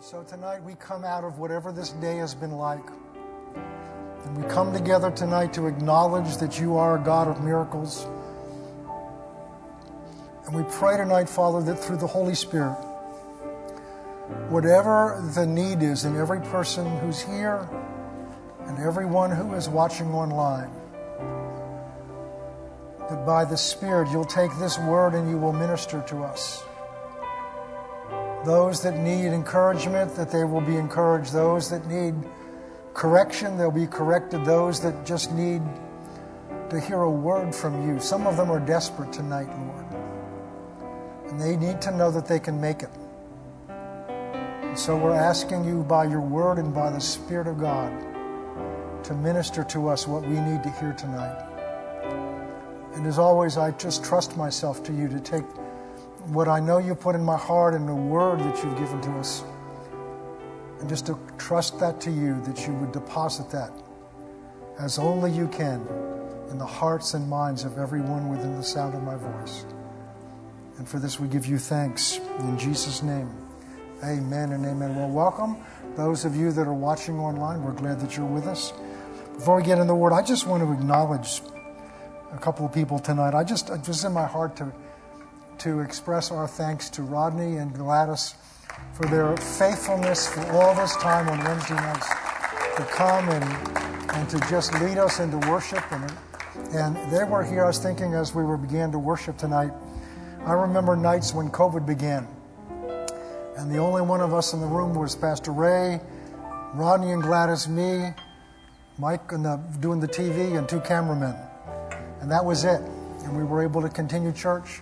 So tonight we come out of whatever this day has been like. And we come together tonight to acknowledge that you are a God of miracles. And we pray tonight, Father, that through the Holy Spirit, whatever the need is in every person who's here and everyone who is watching online, that by the Spirit you'll take this word and you will minister to us. Those that need encouragement, that they will be encouraged. Those that need correction, they'll be corrected. Those that just need to hear a word from you. Some of them are desperate tonight, Lord. And they need to know that they can make it. And so we're asking you by your word and by the Spirit of God to minister to us what we need to hear tonight. And as always, I just trust myself to you to take what I know you put in my heart and the word that you've given to us, and just to trust that to you, that you would deposit that as only you can in the hearts and minds of everyone within the sound of my voice. And for this we give you thanks in Jesus' name. Amen and amen. Well, welcome those of you that are watching online. We're glad that you're with us. Before we get in the word, I just want to acknowledge a couple of people tonight. I just, it was in my heart to, to express our thanks to Rodney and Gladys for their faithfulness for all this time on Wednesday nights to come and, and to just lead us into worship. And, and they were here, I was thinking as we were began to worship tonight, I remember nights when COVID began. And the only one of us in the room was Pastor Ray, Rodney and Gladys, me, Mike and the, doing the TV, and two cameramen. And that was it. And we were able to continue church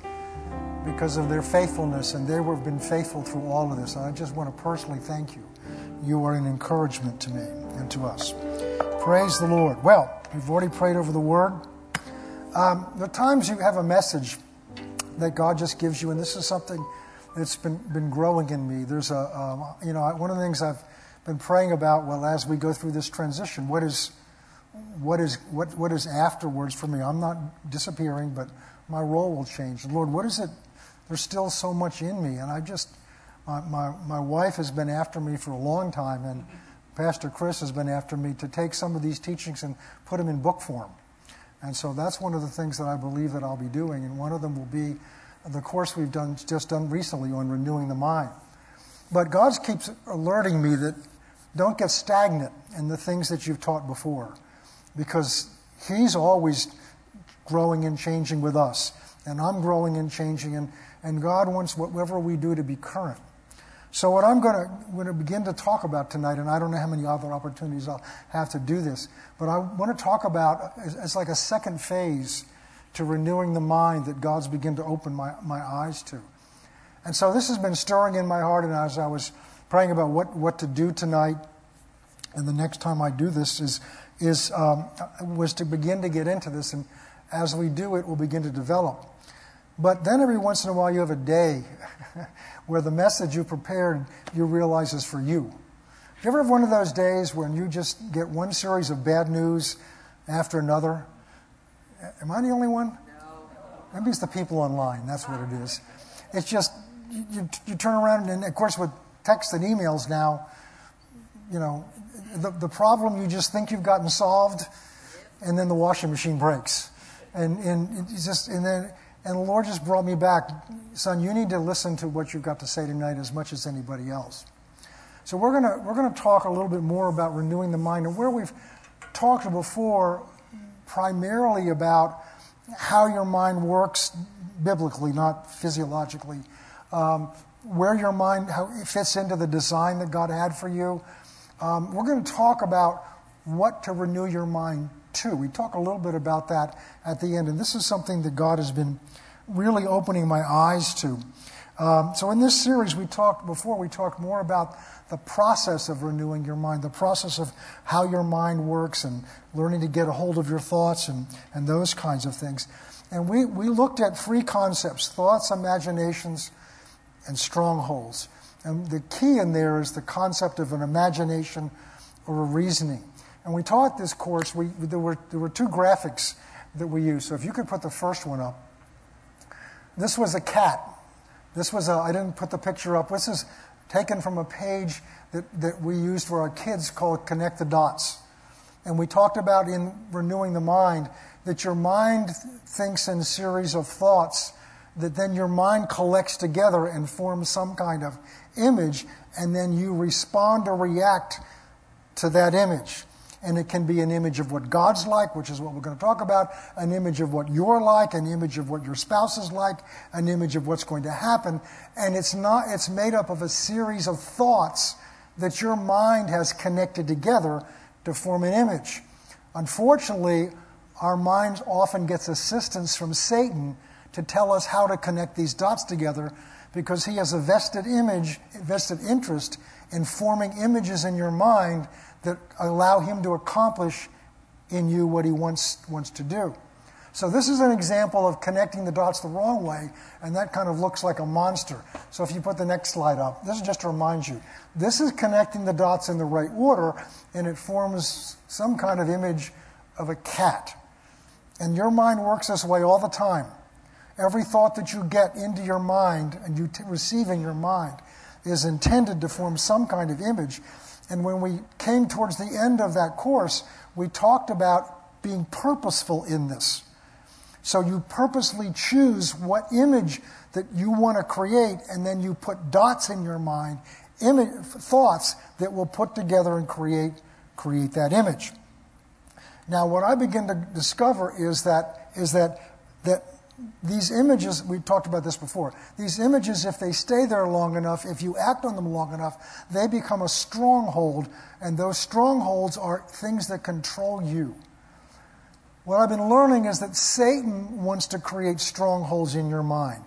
because of their faithfulness, and they have been faithful through all of this. And I just want to personally thank you. You are an encouragement to me and to us. Praise the Lord. Well, we've already prayed over the word. Um, the times you have a message that God just gives you, and this is something that's been, been growing in me. There's a, um, you know, one of the things I've been praying about, well, as we go through this transition, what is, what is, what, what is afterwards for me? I'm not disappearing, but my role will change. Lord, what is it? There's still so much in me, and I just, my, my, my wife has been after me for a long time, and Pastor Chris has been after me to take some of these teachings and put them in book form. And so that's one of the things that I believe that I'll be doing, and one of them will be the course we've done just done recently on renewing the mind. But God keeps alerting me that don't get stagnant in the things that you've taught before, because He's always growing and changing with us, and I'm growing and changing, and, and God wants whatever we do to be current. So, what I'm going to, going to begin to talk about tonight, and I don't know how many other opportunities I'll have to do this, but I want to talk about it's like a second phase to renewing the mind that God's begun to open my, my eyes to. And so this has been stirring in my heart, and as I was praying about what, what to do tonight, and the next time I do this is, is um, was to begin to get into this, and as we do it, we'll begin to develop. But then every once in a while, you have a day where the message you prepared you realize is for you. Do you ever have one of those days when you just get one series of bad news after another? Am I the only one? No. Maybe it's the people online. That's what it is. It's just, you, you turn around, and of course, with text and emails now, you know, the, the problem you just think you've gotten solved, and then the washing machine breaks. And, and, just, and then, and the Lord just brought me back. Son, you need to listen to what you've got to say tonight as much as anybody else. So we're going we're gonna talk a little bit more about renewing the mind. And where we've talked before primarily about how your mind works biblically, not physiologically. Um, where your mind how it fits into the design that God had for you. Um, we're going to talk about what to renew your mind to. We talk a little bit about that at the end, and this is something that God has been really opening my eyes to. Um, so in this series, we talked before. We talked more about the process of renewing your mind, the process of how your mind works and learning to get a hold of your thoughts and, and those kinds of things. And we, we looked at three concepts thoughts, imaginations, and strongholds. And the key in there is the concept of an imagination or a reasoning. And we taught this course, we, there, were, there were two graphics that we used. So if you could put the first one up. This was a cat. This was a, I didn't put the picture up. This is taken from a page that, that we used for our kids called Connect the Dots. And we talked about in renewing the mind that your mind thinks in series of thoughts that then your mind collects together and forms some kind of image, and then you respond or react to that image. And it can be an image of what God's like, which is what we're going to talk about, an image of what you're like, an image of what your spouse is like, an image of what's going to happen. And it's not, it's made up of a series of thoughts that your mind has connected together to form an image. Unfortunately, our mind often gets assistance from Satan to tell us how to connect these dots together because he has a vested image, vested interest in forming images in your mind that allow him to accomplish in you what he wants, wants to do. So, this is an example of connecting the dots the wrong way, and that kind of looks like a monster. So, if you put the next slide up, this is just to remind you this is connecting the dots in the right order, and it forms some kind of image of a cat. And your mind works this way all the time. Every thought that you get into your mind and you t- receive in your mind is intended to form some kind of image. And when we came towards the end of that course, we talked about being purposeful in this. So you purposely choose what image that you want to create, and then you put dots in your mind, image, thoughts that will put together and create, create that image. Now, what I begin to discover is that, is that, that these images, we talked about this before, these images, if they stay there long enough, if you act on them long enough, they become a stronghold, and those strongholds are things that control you. What I've been learning is that Satan wants to create strongholds in your mind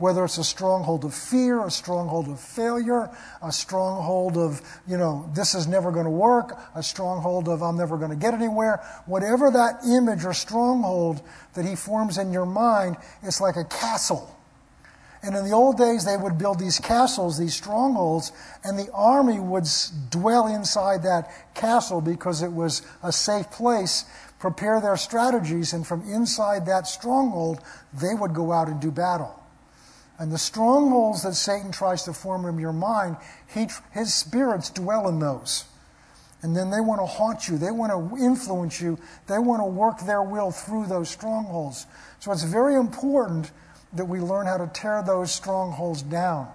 whether it's a stronghold of fear, a stronghold of failure, a stronghold of, you know, this is never going to work, a stronghold of I'm never going to get anywhere, whatever that image or stronghold that he forms in your mind, it's like a castle. And in the old days, they would build these castles, these strongholds, and the army would dwell inside that castle because it was a safe place, prepare their strategies, and from inside that stronghold, they would go out and do battle. And the strongholds that Satan tries to form in your mind, he, his spirits dwell in those. And then they want to haunt you. They want to influence you. They want to work their will through those strongholds. So it's very important that we learn how to tear those strongholds down.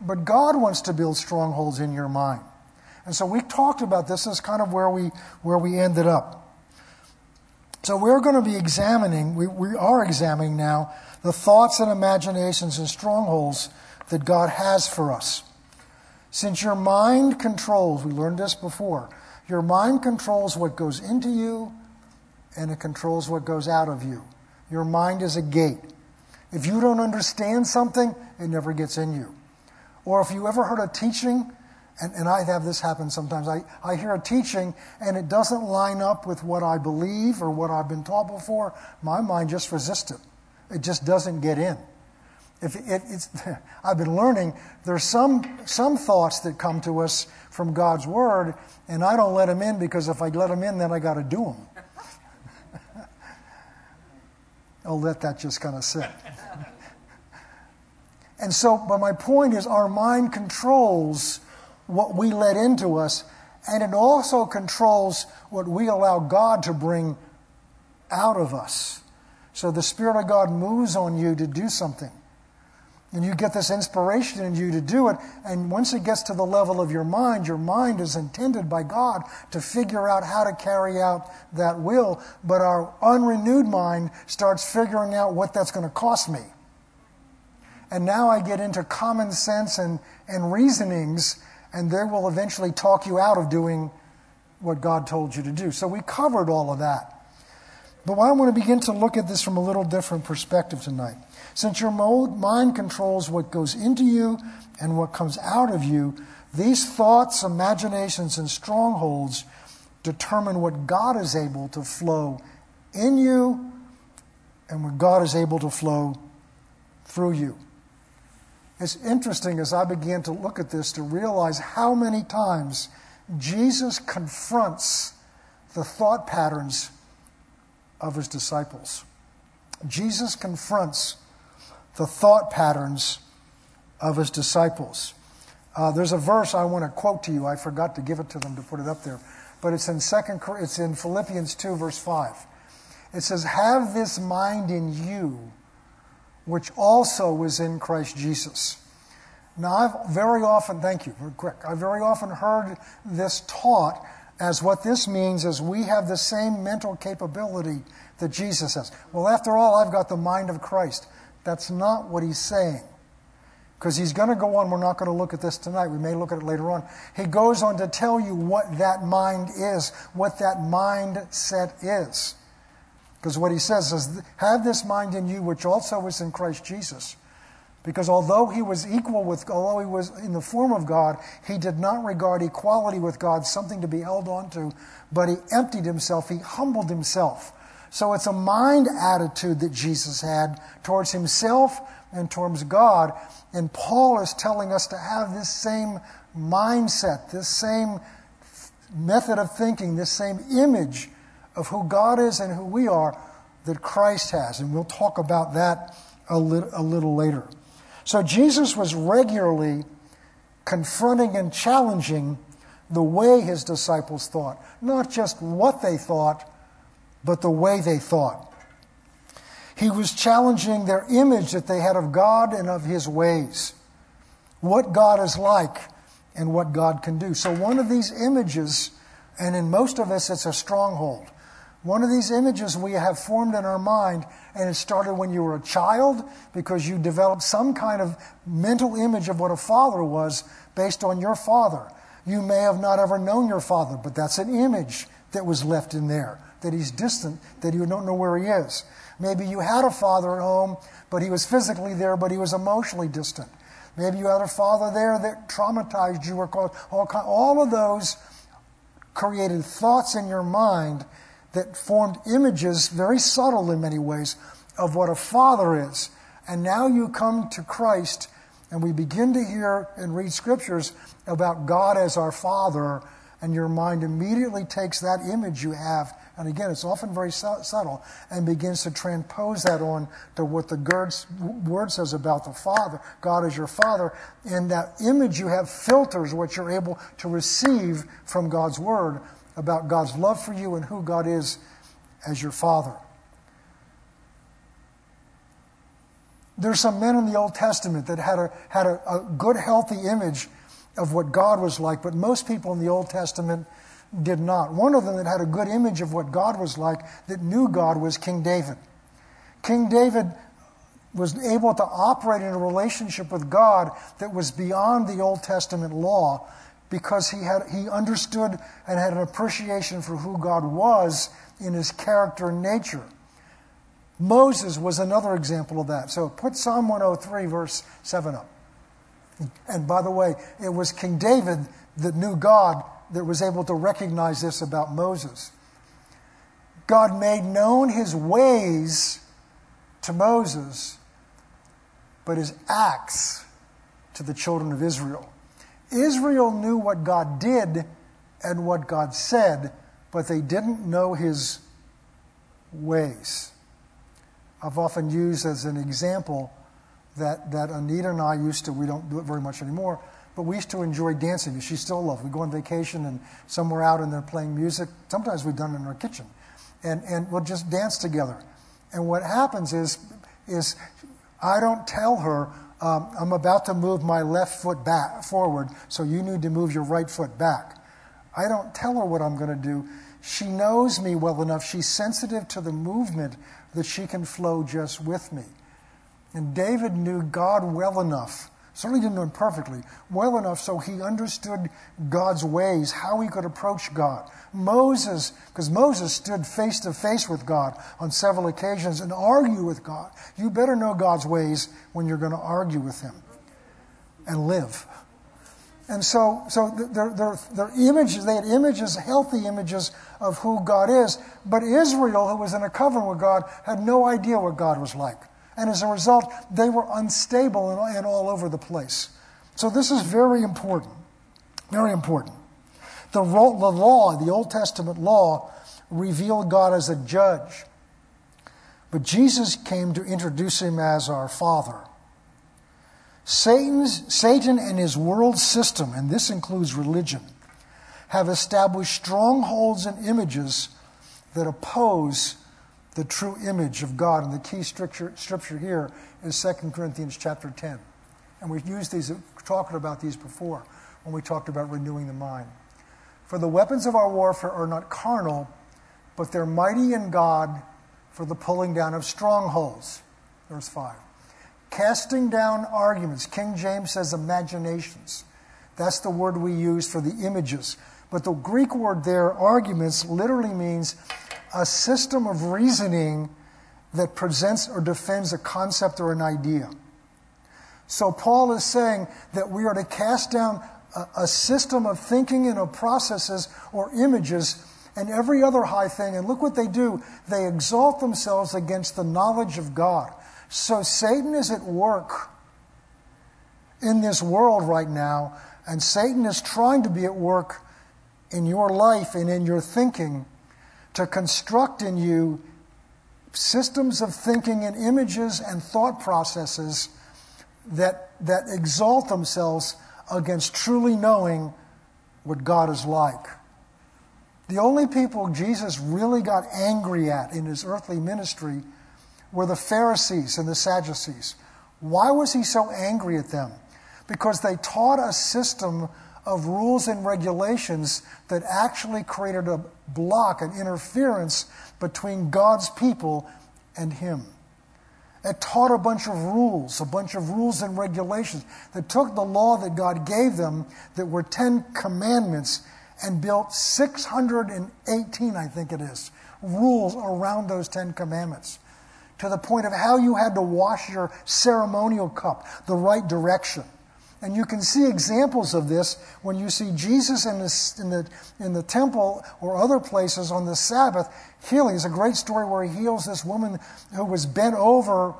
But God wants to build strongholds in your mind. And so we talked about this. Is kind of where we, where we ended up. So we're going to be examining, we, we are examining now the thoughts and imaginations and strongholds that God has for us. Since your mind controls, we learned this before, your mind controls what goes into you and it controls what goes out of you. Your mind is a gate. If you don't understand something, it never gets in you. Or if you ever heard a teaching, and, and I have this happen sometimes, I, I hear a teaching and it doesn't line up with what I believe or what I've been taught before, my mind just resists it. It just doesn't get in. If it, it's, I've been learning there's some, some thoughts that come to us from God's Word, and I don't let them in because if I let them in, then I got to do them. I'll let that just kind of sit. and so, but my point is, our mind controls what we let into us, and it also controls what we allow God to bring out of us. So the Spirit of God moves on you to do something. And you get this inspiration in you to do it. And once it gets to the level of your mind, your mind is intended by God to figure out how to carry out that will. But our unrenewed mind starts figuring out what that's going to cost me. And now I get into common sense and, and reasonings, and they will eventually talk you out of doing what God told you to do. So we covered all of that. But I want to begin to look at this from a little different perspective tonight. Since your mind controls what goes into you and what comes out of you, these thoughts, imaginations, and strongholds determine what God is able to flow in you and what God is able to flow through you. It's interesting as I began to look at this to realize how many times Jesus confronts the thought patterns of his disciples. Jesus confronts the thought patterns of his disciples. Uh, there's a verse I want to quote to you. I forgot to give it to them to put it up there, but it's in second. It's in Philippians two, verse five. It says, "Have this mind in you, which also was in Christ Jesus." Now, I've very often, thank you, quick. I've very often heard this taught as what this means is we have the same mental capability that Jesus has. Well, after all, I've got the mind of Christ. That's not what he's saying. Because he's going to go on, we're not going to look at this tonight, we may look at it later on. He goes on to tell you what that mind is, what that mindset is. Because what he says is, have this mind in you, which also is in Christ Jesus. Because although he was equal with, although he was in the form of God, he did not regard equality with God something to be held on to, but he emptied himself, he humbled himself. So it's a mind attitude that Jesus had towards himself and towards God. And Paul is telling us to have this same mindset, this same method of thinking, this same image of who God is and who we are that Christ has. And we'll talk about that a, li- a little later. So Jesus was regularly confronting and challenging the way his disciples thought, not just what they thought, but the way they thought. He was challenging their image that they had of God and of His ways, what God is like and what God can do. So, one of these images, and in most of us, it's a stronghold. One of these images we have formed in our mind, and it started when you were a child because you developed some kind of mental image of what a father was based on your father. You may have not ever known your father, but that's an image that was left in there, that he's distant, that you don't know where he is. Maybe you had a father at home, but he was physically there, but he was emotionally distant. Maybe you had a father there that traumatized you or caused all, all of those created thoughts in your mind that formed images, very subtle in many ways, of what a father is. And now you come to Christ, and we begin to hear and read scriptures about God as our Father, and your mind immediately takes that image you have and again, it's often very subtle and begins to transpose that on to what the word says about the Father. God is your Father. And that image you have filters what you're able to receive from God's word about God's love for you and who God is as your Father. There's some men in the Old Testament that had a, had a, a good, healthy image of what God was like, but most people in the Old Testament did not. One of them that had a good image of what God was like, that knew God, was King David. King David was able to operate in a relationship with God that was beyond the Old Testament law because he, had, he understood and had an appreciation for who God was in his character and nature. Moses was another example of that. So put Psalm 103, verse 7 up. And by the way, it was King David that knew God that was able to recognize this about Moses. God made known his ways to Moses, but his acts to the children of Israel. Israel knew what God did and what God said, but they didn't know his ways. I've often used as an example that, that Anita and I used to, we don't do it very much anymore, but we used to enjoy dancing. She still loves. We go on vacation and somewhere out and they're playing music. Sometimes we've done it in our kitchen, and and we'll just dance together. And what happens is is I don't tell her um, I'm about to move my left foot back forward, so you need to move your right foot back. I don't tell her what I'm going to do. She knows me well enough. She's sensitive to the movement that she can flow just with me. And David knew God well enough Certainly didn't know him perfectly, well enough so he understood God's ways, how he could approach God. Moses, because Moses stood face to face with God on several occasions and argued with God. You better know God's ways when you're going to argue with him and live. And so, so their images, they had images, healthy images of who God is. But Israel, who was in a covenant with God, had no idea what God was like. And as a result, they were unstable and, all over the place. So this is very important. Very important. The, the law, the Old Testament law, revealed God as a judge. But Jesus came to introduce him as our Father. Satan's, Satan and his world system, and this includes religion, have established strongholds and images that oppose the true image of God. And the key scripture, scripture here is 2 Corinthians chapter 10. And we've used these, talked about these before when we talked about renewing the mind. For the weapons of our warfare are not carnal, but they're mighty in God for the pulling down of strongholds. Verse 5. Casting down arguments. King James says imaginations. That's the word we use for the images. But the Greek word there, arguments, literally means a system of reasoning that presents or defends a concept or an idea. So Paul is saying that we are to cast down a, a system of thinking and of processes or images and every other high thing. And look what they do. They exalt themselves against the knowledge of God. So Satan is at work in this world right now, and Satan is trying to be at work in your life and in your thinking to construct in you systems of thinking and images and thought processes that, that exalt themselves against truly knowing what God is like. The only people Jesus really got angry at in his earthly ministry were the Pharisees and the Sadducees. Why was he so angry at them? Because they taught a system of rules and regulations that actually created a block, an interference between God's people and Him. It taught a bunch of rules, a bunch of rules and regulations that took the law that God gave them, that were Ten Commandments, and built 618, I think it is, rules around those Ten Commandments to the point of how you had to wash your ceremonial cup the right direction and you can see examples of this when you see Jesus in, the in, the, in the temple or other places on the Sabbath healing. It's a great story where he heals this woman who was bent over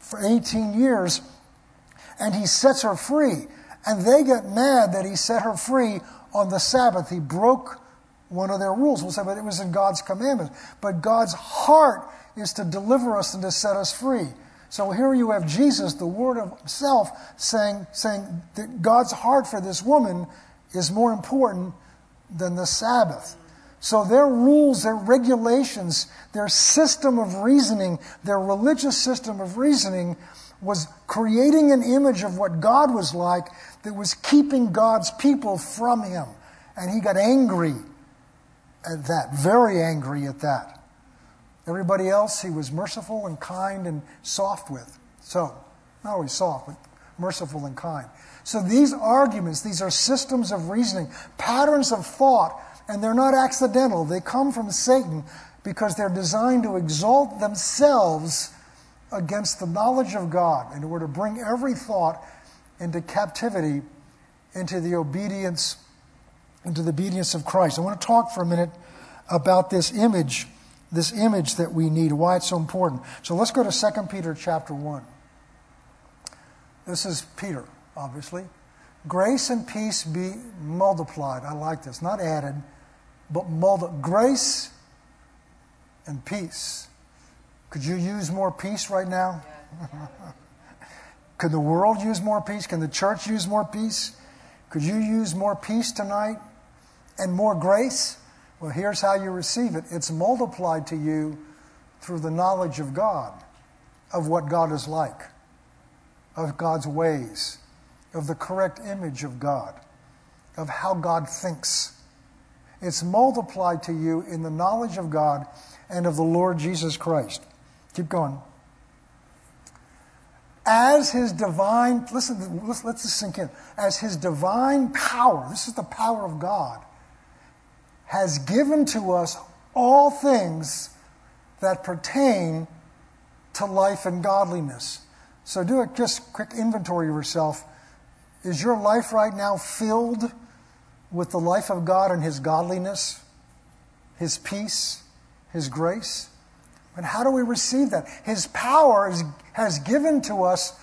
for 18 years and he sets her free. And they get mad that he set her free on the Sabbath. He broke one of their rules. We'll say, but it was in God's commandment. But God's heart is to deliver us and to set us free. So here you have Jesus, the Word of Himself, saying, saying that God's heart for this woman is more important than the Sabbath. So their rules, their regulations, their system of reasoning, their religious system of reasoning was creating an image of what God was like that was keeping God's people from Him. And he got angry at that, very angry at that. Everybody else he was merciful and kind and soft with. So, not always soft, but merciful and kind. So these arguments, these are systems of reasoning, patterns of thought, and they're not accidental. They come from Satan because they're designed to exalt themselves against the knowledge of God in order to bring every thought into captivity into the obedience into the obedience of Christ. I want to talk for a minute about this image this image that we need, why it's so important. So let's go to 2 Peter chapter 1. This is Peter, obviously. Grace and peace be multiplied. I like this. Not added, but multi- grace and peace. Could you use more peace right now? Could the world use more peace? Can the church use more peace? Could you use more peace tonight and more grace? Well, here's how you receive it it's multiplied to you through the knowledge of God, of what God is like, of God's ways, of the correct image of God, of how God thinks. It's multiplied to you in the knowledge of God and of the Lord Jesus Christ. Keep going. As his divine, listen, let's, let this sink in. As his divine power, this is the power of God has given to us all things that pertain to life and godliness. So do a just quick inventory of yourself. Is your life right now filled with the life of God and His godliness, His peace, His grace? And how do we receive that? His power is, has given to us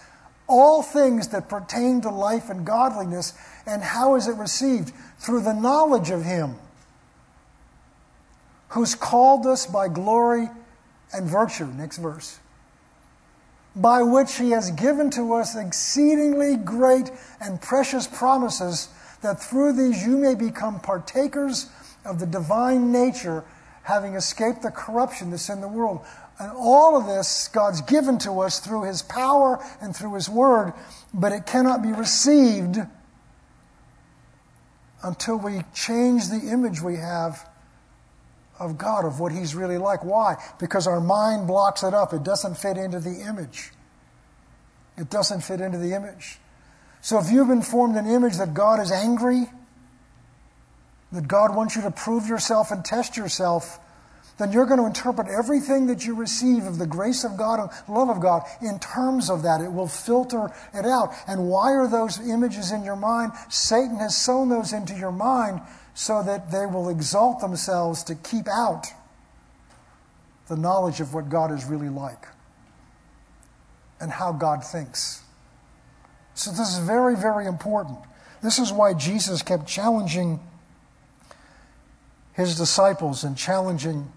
all things that pertain to life and godliness. And how is it received? Through the knowledge of Him who's called us by glory and virtue. Next verse. by which he has given to us exceedingly great and precious promises, that through these you may become partakers of the divine nature, having escaped the corruption that's in the world. And all of this God's given to us through his power and through his word, but it cannot be received until we change the image we have of God, of what He's really like. Why? Because our mind blocks it up. It doesn't fit into the image. It doesn't fit into the image. So if you've been formed an image that God is angry, that God wants you to prove yourself and test yourself, then you're going to interpret everything that you receive of the grace of God and love of God in terms of that. It will filter it out. And why are those images in your mind? Satan has sown those into your mind so that they will exalt themselves to keep out the knowledge of what God is really like and how God thinks. So, this is very, very important. This is why Jesus kept challenging his disciples and challenging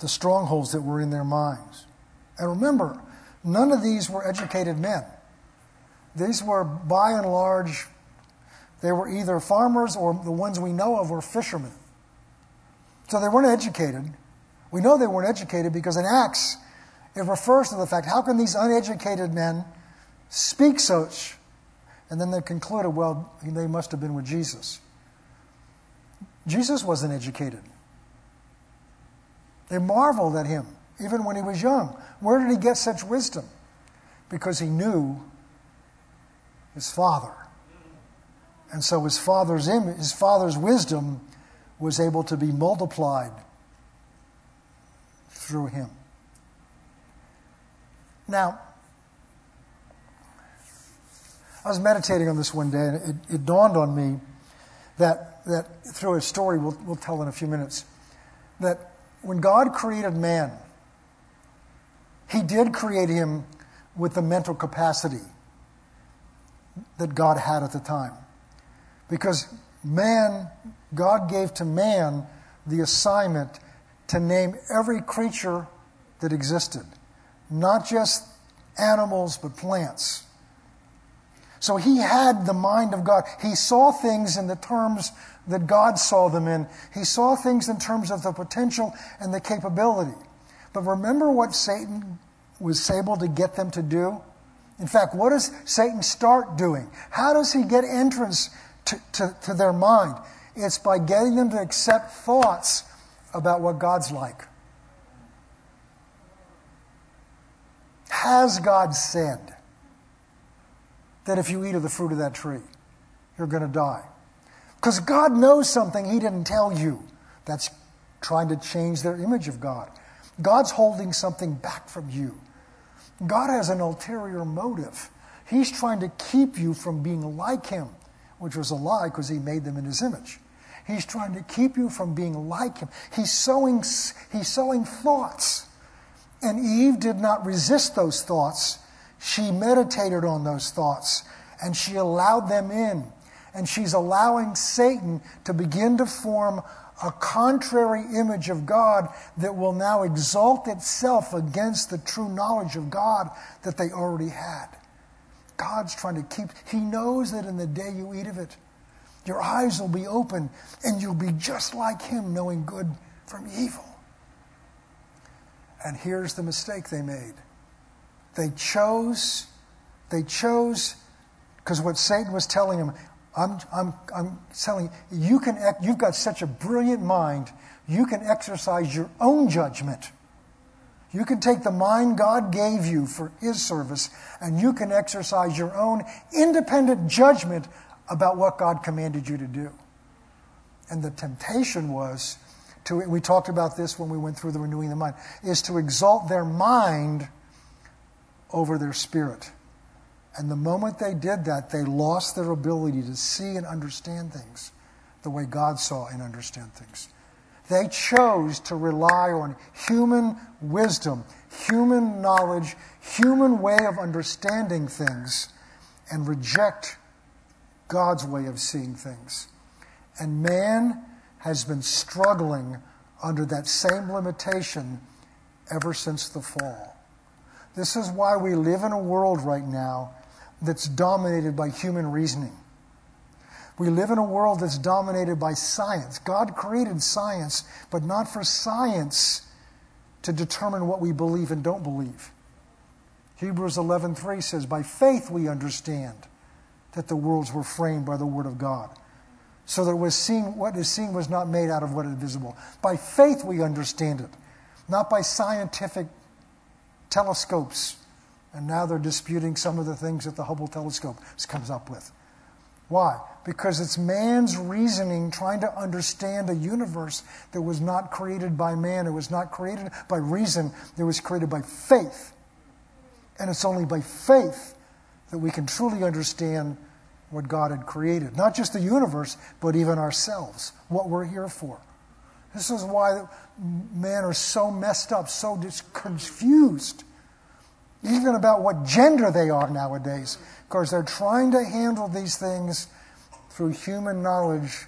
the strongholds that were in their minds. And remember, none of these were educated men. These were, by and large, they were either farmers or the ones we know of were fishermen. So they weren't educated. We know they weren't educated because in Acts, it refers to the fact how can these uneducated men speak such? And then they concluded, well, they must have been with Jesus. Jesus wasn't educated. They marveled at him, even when he was young. Where did he get such wisdom? Because he knew his father. And so his father's, his father's wisdom was able to be multiplied through him. Now, I was meditating on this one day, and it, it dawned on me that, that through a story we'll, we'll tell in a few minutes, that when God created man, he did create him with the mental capacity that God had at the time. Because man, God gave to man the assignment to name every creature that existed, not just animals, but plants. So he had the mind of God. He saw things in the terms that God saw them in. He saw things in terms of the potential and the capability. But remember what Satan was able to get them to do? In fact, what does Satan start doing? How does he get entrance to, to, their mind. It's by getting them to accept thoughts about what God's like. Has God said that if you eat of the fruit of that tree, you're going to die? Because God knows something He didn't tell you. That's trying to change their image of God. God's holding something back from you. God has an ulterior motive. He's trying to keep you from being like Him which was a lie because he made them in his image. He's trying to keep you from being like him. He's sowing, he's sowing thoughts. And Eve did not resist those thoughts. She meditated on those thoughts and she allowed them in. And she's allowing Satan to begin to form a contrary image of God that will now exalt itself against the true knowledge of God that they already had. God's trying to keep, He knows that in the day you eat of it, your eyes will be open and you'll be just like Him, knowing good from evil. And here's the mistake they made they chose, they chose, because what Satan was telling them, I'm, I'm, I'm telling you, you can, you've got such a brilliant mind, you can exercise your own judgment you can take the mind God gave you for His service and you can exercise your own independent judgment about what God commanded you to do. And the temptation was to, we talked about this when we went through the renewing the mind, is to exalt their mind over their spirit. And the moment they did that, they lost their ability to see and understand things the way God saw and understand things. They chose to rely on human wisdom, human knowledge, human way of understanding things, and reject God's way of seeing things. And man has been struggling under that same limitation ever since the fall. This is why we live in a world right now that's dominated by human reasoning. We live in a world that's dominated by science. God created science, but not for science to determine what we believe and don't believe. Hebrews 11:3 says, "By faith we understand that the worlds were framed by the word of God." So that was seen, what is seen was not made out of what is visible. By faith we understand it, not by scientific telescopes. And now they're disputing some of the things that the Hubble telescope comes up with. Why? Because it's man's reasoning trying to understand a universe that was not created by man. It was not created by reason. It was created by faith. And it's only by faith that we can truly understand what God had created. Not just the universe, but even ourselves, what we're here for. This is why men are so messed up, so confused, even about what gender they are nowadays, because they're trying to handle these things through human knowledge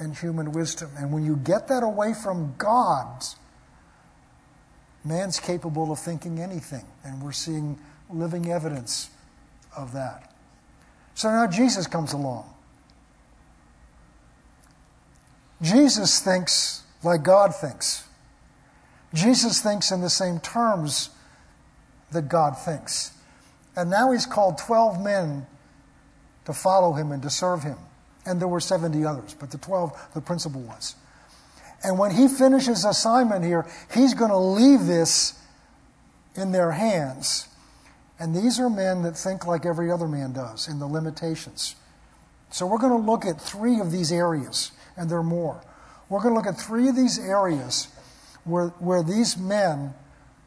and human wisdom. And when you get that away from God, man's capable of thinking anything. And we're seeing living evidence of that. So now Jesus comes along. Jesus thinks like God thinks. Jesus thinks in the same terms that God thinks. And now he's called 12 men to follow him and to serve him. And there were 70 others, but the 12, the principal ones. And when he finishes assignment here, he's going to leave this in their hands. And these are men that think like every other man does in the limitations. So we're going to look at three of these areas, and there are more. We're going to look at three of these areas where, where these men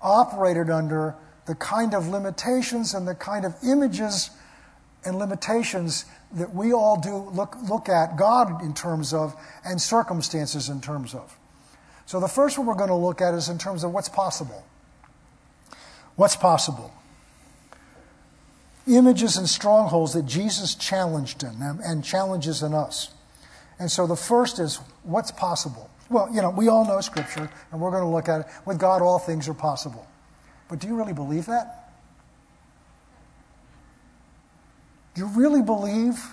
operated under the kind of limitations and the kind of images and limitations that we all do look, look at God in terms of and circumstances in terms of. So the first one we're going to look at is in terms of what's possible. What's possible? Images and strongholds that Jesus challenged in them and challenges in us. And so the first is what's possible. Well, you know, we all know Scripture, and we're going to look at it. With God, all things are possible. But do you really believe that? Do you really believe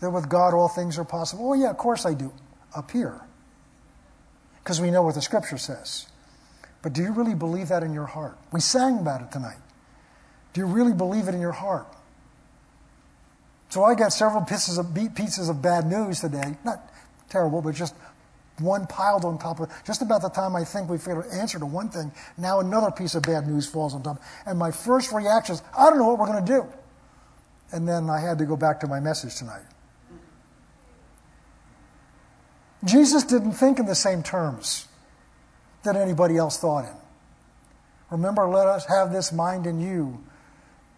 that with God all things are possible? Oh, yeah, of course I do. Up here. Because we know what the Scripture says. But do you really believe that in your heart? We sang about it tonight. Do you really believe it in your heart? So I got several pieces of, pieces of bad news today. Not terrible, but just one piled on top of just about the time I think we figured an answer to one thing, now another piece of bad news falls on top. And my first reaction is, I don't know what we're going to do. And then I had to go back to my message tonight. Jesus didn't think in the same terms that anybody else thought in. Remember, let us have this mind in you,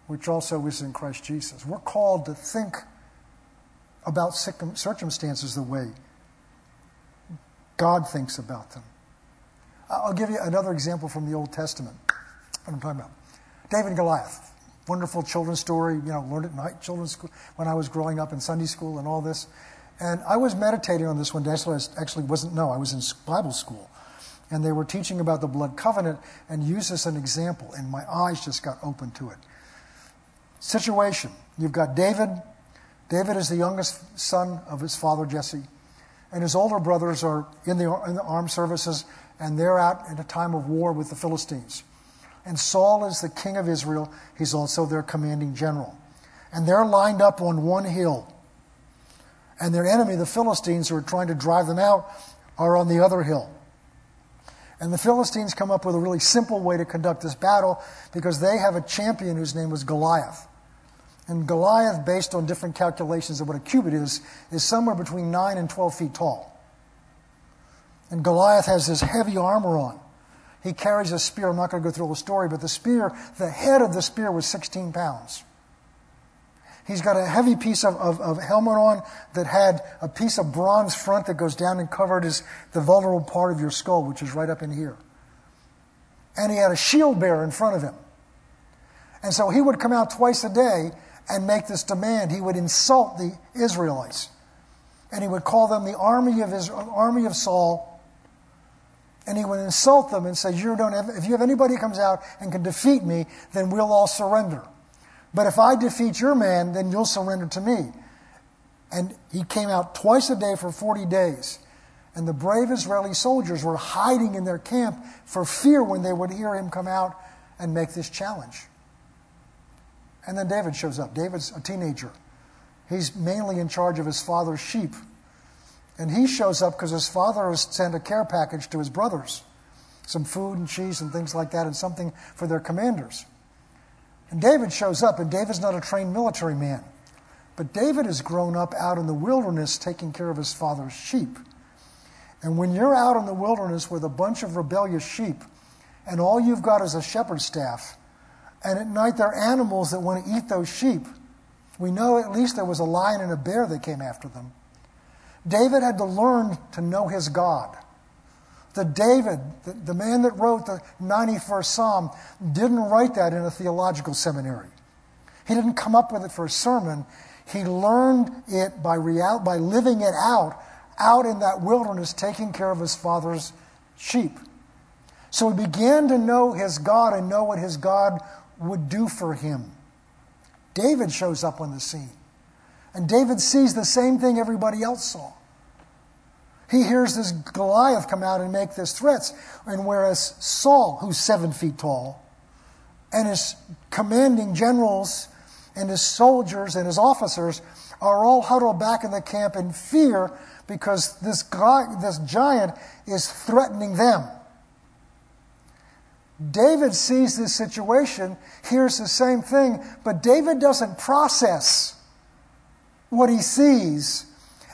which also is in Christ Jesus. We're called to think about circumstances the way God thinks about them. I'll give you another example from the Old Testament. What I'm talking about. David and Goliath. Wonderful children's story, you know, learned it in children's school when I was growing up in Sunday school and all this. And I was meditating on this one day. Actually, I actually wasn't, no, I was in Bible school. And they were teaching about the blood covenant and used this as an example. And my eyes just got open to it. Situation you've got David. David is the youngest son of his father Jesse and his older brothers are in the, in the armed services, and they're out in a time of war with the Philistines. And Saul is the king of Israel. He's also their commanding general. And they're lined up on one hill. And their enemy, the Philistines, who are trying to drive them out, are on the other hill. And the Philistines come up with a really simple way to conduct this battle because they have a champion whose name was Goliath. And Goliath, based on different calculations of what a cubit is, is somewhere between 9 and 12 feet tall. And Goliath has this heavy armor on. He carries a spear. I'm not going to go through all the story, but the spear, the head of the spear was 16 pounds. He's got a heavy piece of, of, of, helmet on that had a piece of bronze front that goes down and covered his, the vulnerable part of your skull, which is right up in here. And he had a shield bearer in front of him. And so he would come out twice a day and make this demand. He would insult the Israelites. And he would call them the army of, Israel, army of Saul and he would insult them and say, you don't have, If you have anybody who comes out and can defeat me, then we'll all surrender. But if I defeat your man, then you'll surrender to me. And he came out twice a day for 40 days. And the brave Israeli soldiers were hiding in their camp for fear when they would hear him come out and make this challenge. And then David shows up. David's a teenager. He's mainly in charge of his father's sheep. And he shows up because his father has sent a care package to his brothers some food and cheese and things like that, and something for their commanders. And David shows up, and David's not a trained military man. But David has grown up out in the wilderness taking care of his father's sheep. And when you're out in the wilderness with a bunch of rebellious sheep, and all you've got is a shepherd's staff, and at night there are animals that want to eat those sheep, we know at least there was a lion and a bear that came after them. David had to learn to know his God. The David, the, man that wrote the 91st Psalm, didn't write that in a theological seminary. He didn't come up with it for a sermon. He learned it by, real, by living it out, out in that wilderness, taking care of his father's sheep. So he began to know his God and know what his God would do for him. David shows up on the scene. And David sees the same thing everybody else saw. He hears this Goliath come out and make this threats. And whereas Saul, who's seven feet tall, and his commanding generals and his soldiers and his officers are all huddled back in the camp in fear because this, guy, this giant is threatening them. David sees this situation, hears the same thing, but David doesn't process what he sees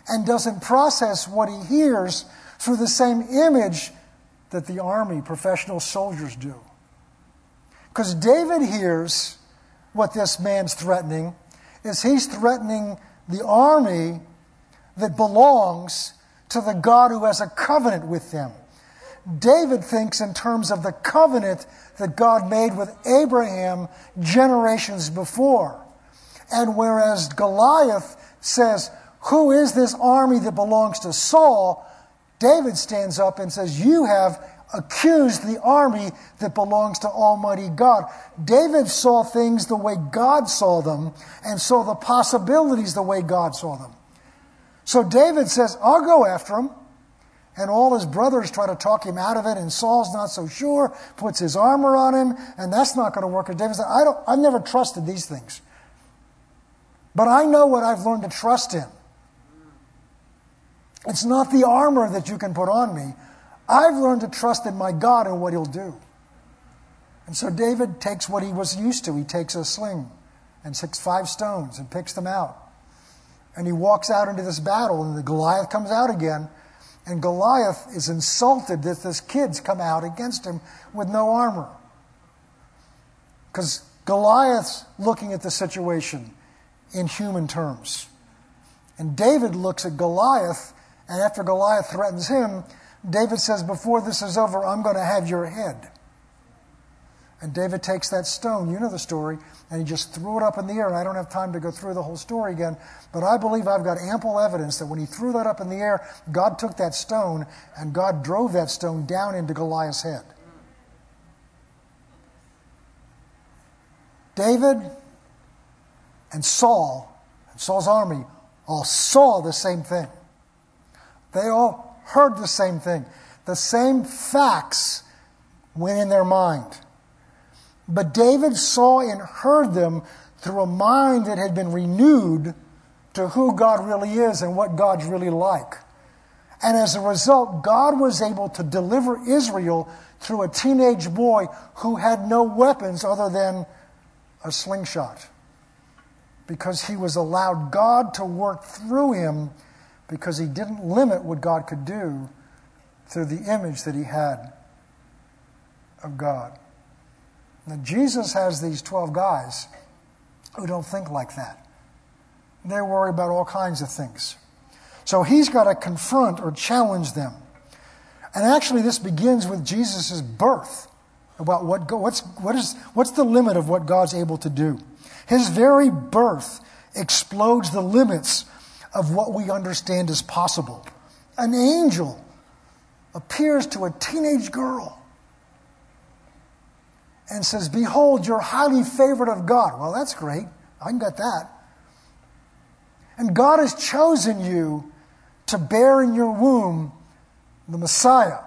and doesn't process what he hears through the same image that the army, professional soldiers do. Because David hears what this man's threatening is he's threatening the army that belongs to the God who has a covenant with them. David thinks in terms of the covenant that God made with Abraham generations before. And whereas Goliath says, Who is this army that belongs to Saul? David stands up and says, You have accused the army that belongs to Almighty God. David saw things the way God saw them and saw the possibilities the way God saw them. So David says, I'll go after him. And all his brothers try to talk him out of it, and Saul's not so sure, puts his armor on him, and that's not going to work. And David said, I don't, I've never trusted these things. But I know what I've learned to trust in. It's not the armor that you can put on me. I've learned to trust in my God and what He'll do. And so David takes what he was used to. He takes a sling and six, five stones and picks them out. And he walks out into this battle, and the Goliath comes out again. And Goliath is insulted that this kid's come out against him with no armor. Because Goliath's looking at the situation in human terms. And David looks at Goliath, and after Goliath threatens him, David says, Before this is over, I'm going to have your head. And David takes that stone, you know the story, and he just threw it up in the air. And I don't have time to go through the whole story again, but I believe I've got ample evidence that when he threw that up in the air, God took that stone and God drove that stone down into Goliath's head. David and Saul, and Saul's army, all saw the same thing. They all heard the same thing. The same facts went in their mind. But David saw and heard them through a mind that had been renewed to who God really is and what God's really like. And as a result, God was able to deliver Israel through a teenage boy who had no weapons other than a slingshot. Because he was allowed God to work through him because he didn't limit what God could do through the image that he had of God. Now, Jesus has these 12 guys who don't think like that. They worry about all kinds of things. So he's got to confront or challenge them. And actually, this begins with Jesus' birth about what, what's, what is, what's the limit of what God's able to do. His very birth explodes the limits of what we understand is possible. An angel appears to a teenage girl and says, Behold, you're highly favored of God. Well, that's great. I can get that. And God has chosen you to bear in your womb the Messiah.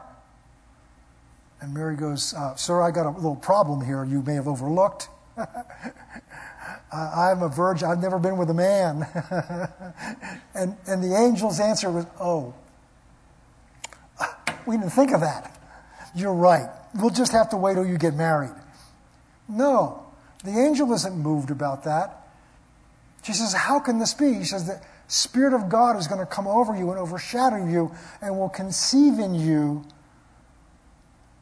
And Mary goes, uh, Sir, I got a little problem here you may have overlooked. I'm a virgin. I've never been with a man. and, and the angel's answer was, Oh, we didn't think of that. You're right. We'll just have to wait till you get married. No, the angel isn't moved about that. She says, How can this be? He says, The Spirit of God is going to come over you and overshadow you and will conceive in you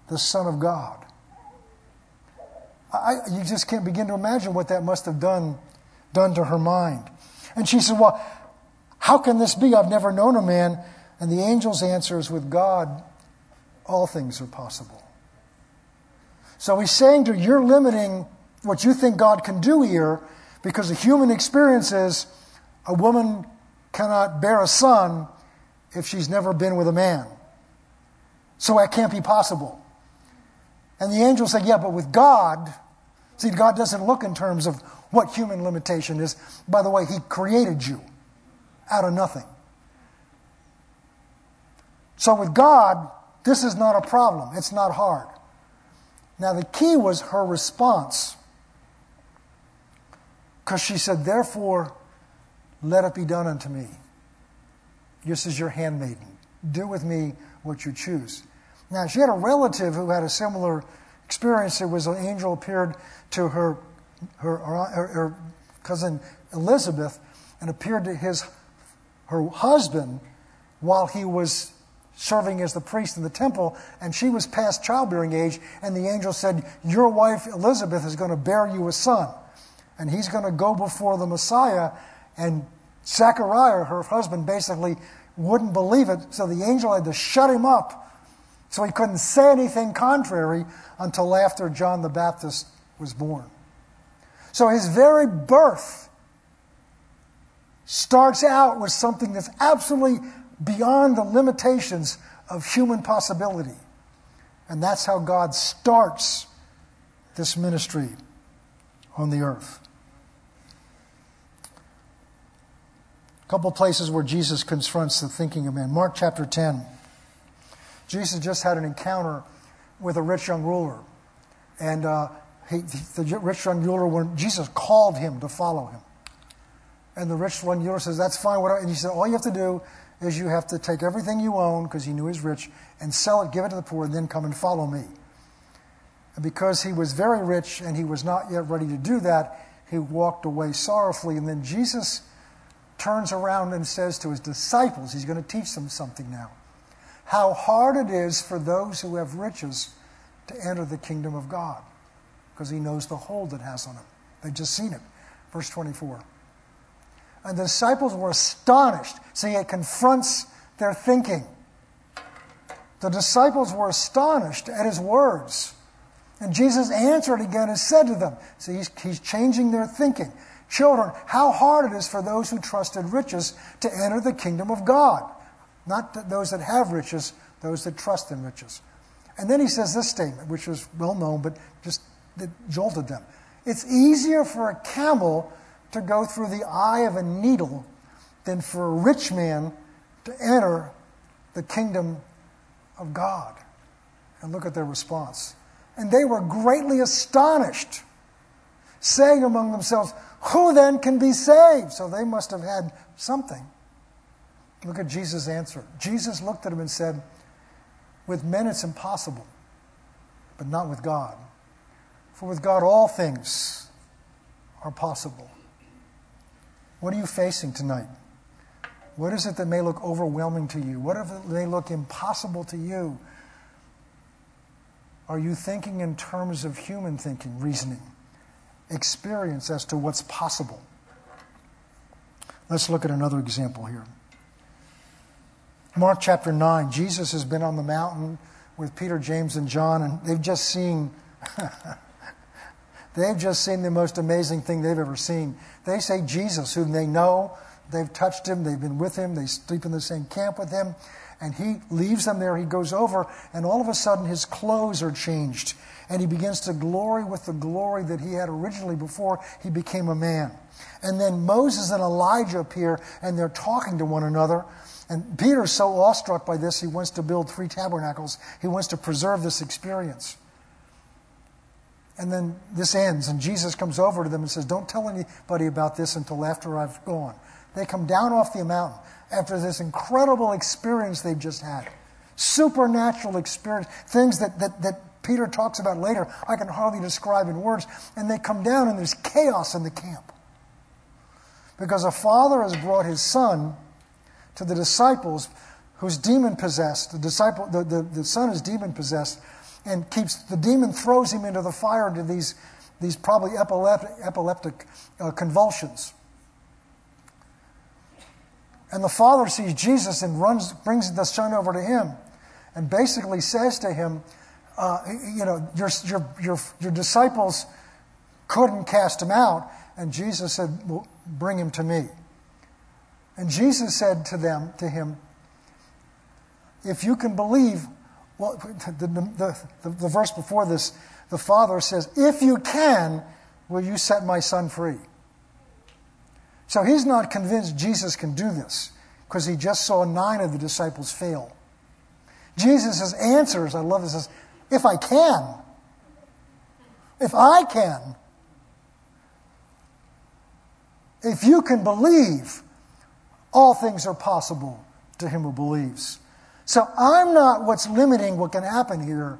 the Son of God. I, you just can't begin to imagine what that must have done, done to her mind. And she said, Well, how can this be? I've never known a man. And the angel's answer is, With God, all things are possible. So he's saying to you're limiting what you think God can do here because the human experience is a woman cannot bear a son if she's never been with a man. So that can't be possible. And the angel said, Yeah, but with God, see, God doesn't look in terms of what human limitation is. By the way, He created you out of nothing. So with God, this is not a problem. It's not hard. Now, the key was her response. Because she said, Therefore, let it be done unto me. This is your handmaiden. Do with me what you choose. Now, she had a relative who had a similar experience. It was an angel appeared to her, her, her, her cousin Elizabeth and appeared to his, her husband while he was serving as the priest in the temple, and she was past childbearing age, and the angel said, Your wife Elizabeth is going to bear you a son, and he's going to go before the Messiah. And Zechariah, her husband, basically wouldn't believe it, so the angel had to shut him up so he couldn't say anything contrary until after John the Baptist was born. So his very birth starts out with something that's absolutely beyond the limitations of human possibility. And that's how God starts this ministry on the earth. A couple places where Jesus confronts the thinking of man. Mark chapter 10. Jesus just had an encounter with a rich young ruler. And uh, he, the rich young ruler, when Jesus called him to follow him. And the rich young ruler says, That's fine. And he said, All you have to do is you have to take everything you own, because he knew he was rich, and sell it, give it to the poor, and then come and follow me. And because he was very rich and he was not yet ready to do that, he walked away sorrowfully. And then Jesus turns around and says to his disciples, He's going to teach them something now. How hard it is for those who have riches to enter the kingdom of God, because he knows the hold it has on them. They've just seen it. Verse 24. And the disciples were astonished. See, it confronts their thinking. The disciples were astonished at his words. And Jesus answered again and said to them, See, he's, he's changing their thinking. Children, how hard it is for those who trusted riches to enter the kingdom of God. Not those that have riches, those that trust in riches. And then he says this statement, which was well known, but just jolted them. It's easier for a camel to go through the eye of a needle than for a rich man to enter the kingdom of God. And look at their response. And they were greatly astonished, saying among themselves, Who then can be saved? So they must have had something. Look at Jesus' answer. Jesus looked at him and said, With men it's impossible, but not with God. For with God all things are possible. What are you facing tonight? What is it that may look overwhelming to you? What if it may look impossible to you? Are you thinking in terms of human thinking, reasoning, experience as to what's possible? Let's look at another example here. Mark chapter 9, Jesus has been on the mountain with Peter, James, and John, and they've just seen They've just seen the most amazing thing they've ever seen. They say Jesus, whom they know, They've touched him, they've been with him, they sleep in the same camp with him, and he leaves them there. He goes over, and all of a sudden his clothes are changed, and he begins to glory with the glory that he had originally before he became a man. And then Moses and Elijah appear, and they're talking to one another. And Peter's so awestruck by this, he wants to build three tabernacles. He wants to preserve this experience. And then this ends, and Jesus comes over to them and says, Don't tell anybody about this until after I've gone. They come down off the mountain after this incredible experience they've just had. Supernatural experience, things that, that, that Peter talks about later, I can hardly describe in words. And they come down, and there's chaos in the camp. Because a father has brought his son to the disciples who's demon possessed. The, disciple, the, the, the son is demon possessed and keeps the demon throws him into the fire into these, these probably epileptic, epileptic uh, convulsions. And the father sees Jesus and runs, brings the son over to him and basically says to him, uh, You know, your, your, your, your disciples couldn't cast him out. And Jesus said, well, Bring him to me. And Jesus said to them, to him, If you can believe, well, the, the, the, the verse before this, the father says, If you can, will you set my son free? So he's not convinced Jesus can do this because he just saw nine of the disciples fail. Jesus' answers, I love this, says, if I can, if I can, if you can believe, all things are possible to him who believes. So I'm not what's limiting what can happen here.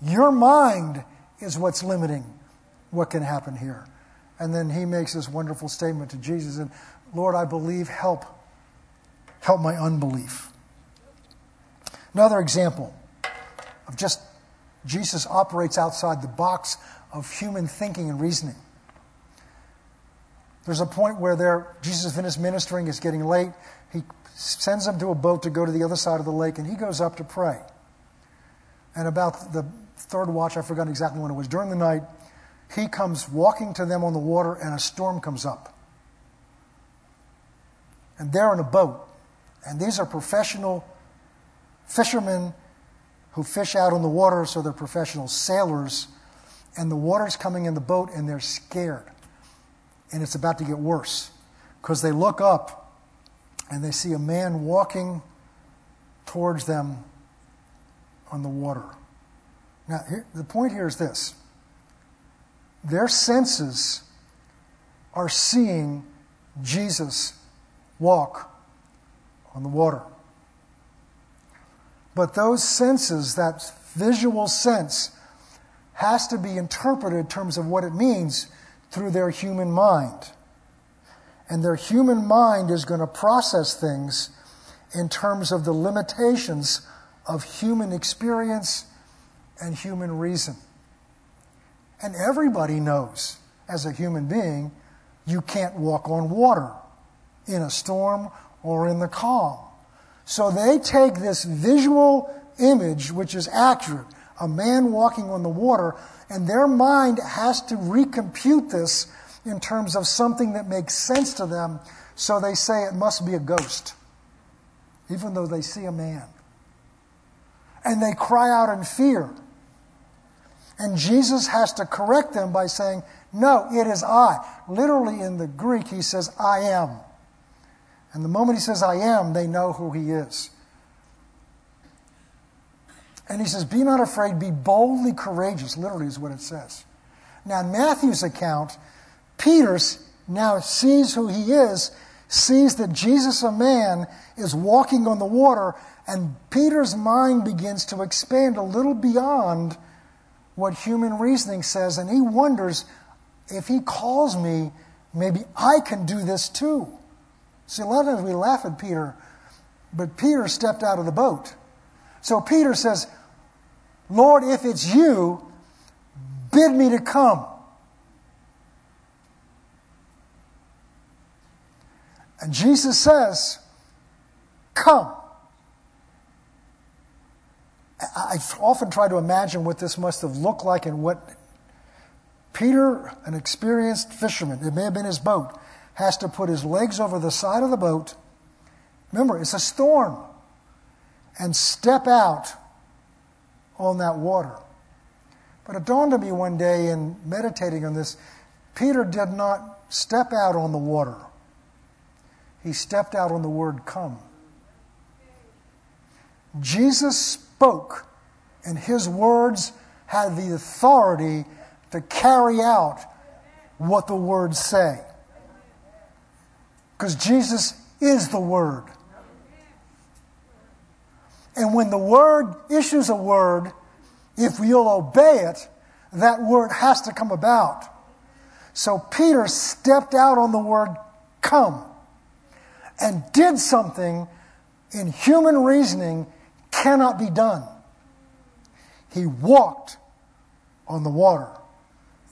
Your mind is what's limiting what can happen here. And then he makes this wonderful statement to Jesus and Lord, I believe, help. Help my unbelief. Another example of just Jesus operates outside the box of human thinking and reasoning. There's a point where there, Jesus is finished ministering, it's getting late. He sends them to a boat to go to the other side of the lake, and he goes up to pray. And about the third watch, I forgot exactly when it was, during the night, he comes walking to them on the water, and a storm comes up. And they're in a boat. And these are professional fishermen who fish out on the water, so they're professional sailors. And the water's coming in the boat, and they're scared. And it's about to get worse because they look up and they see a man walking towards them on the water. Now, here, the point here is this their senses are seeing Jesus walk on the water. But those senses, that visual sense, has to be interpreted in terms of what it means through their human mind. And their human mind is going to process things in terms of the limitations of human experience and human reason. And everybody knows, as a human being, you can't walk on water in a storm or in the calm. So they take this visual image, which is accurate, a man walking on the water, and their mind has to recompute this in terms of something that makes sense to them, so they say it must be a ghost, even though they see a man. And they cry out in fear. And Jesus has to correct them by saying, No, it is I. Literally in the Greek, he says, I am. And the moment he says, I am, they know who he is. And he says, Be not afraid, be boldly courageous, literally is what it says. Now, in Matthew's account, Peter now sees who he is, sees that Jesus, a man, is walking on the water, and Peter's mind begins to expand a little beyond what human reasoning says, and he wonders if he calls me, maybe I can do this too. See, a lot of times we laugh at Peter, but Peter stepped out of the boat. So Peter says, Lord, if it's you, bid me to come. And Jesus says, Come. I often try to imagine what this must have looked like and what Peter, an experienced fisherman, it may have been his boat, has to put his legs over the side of the boat. Remember, it's a storm. And step out on that water. But it dawned on me one day in meditating on this Peter did not step out on the water, he stepped out on the word come. Jesus spoke, and his words had the authority to carry out what the words say. Because Jesus is the Word. And when the Word issues a word, if you'll obey it, that word has to come about. So Peter stepped out on the word come and did something in human reasoning cannot be done. He walked on the water.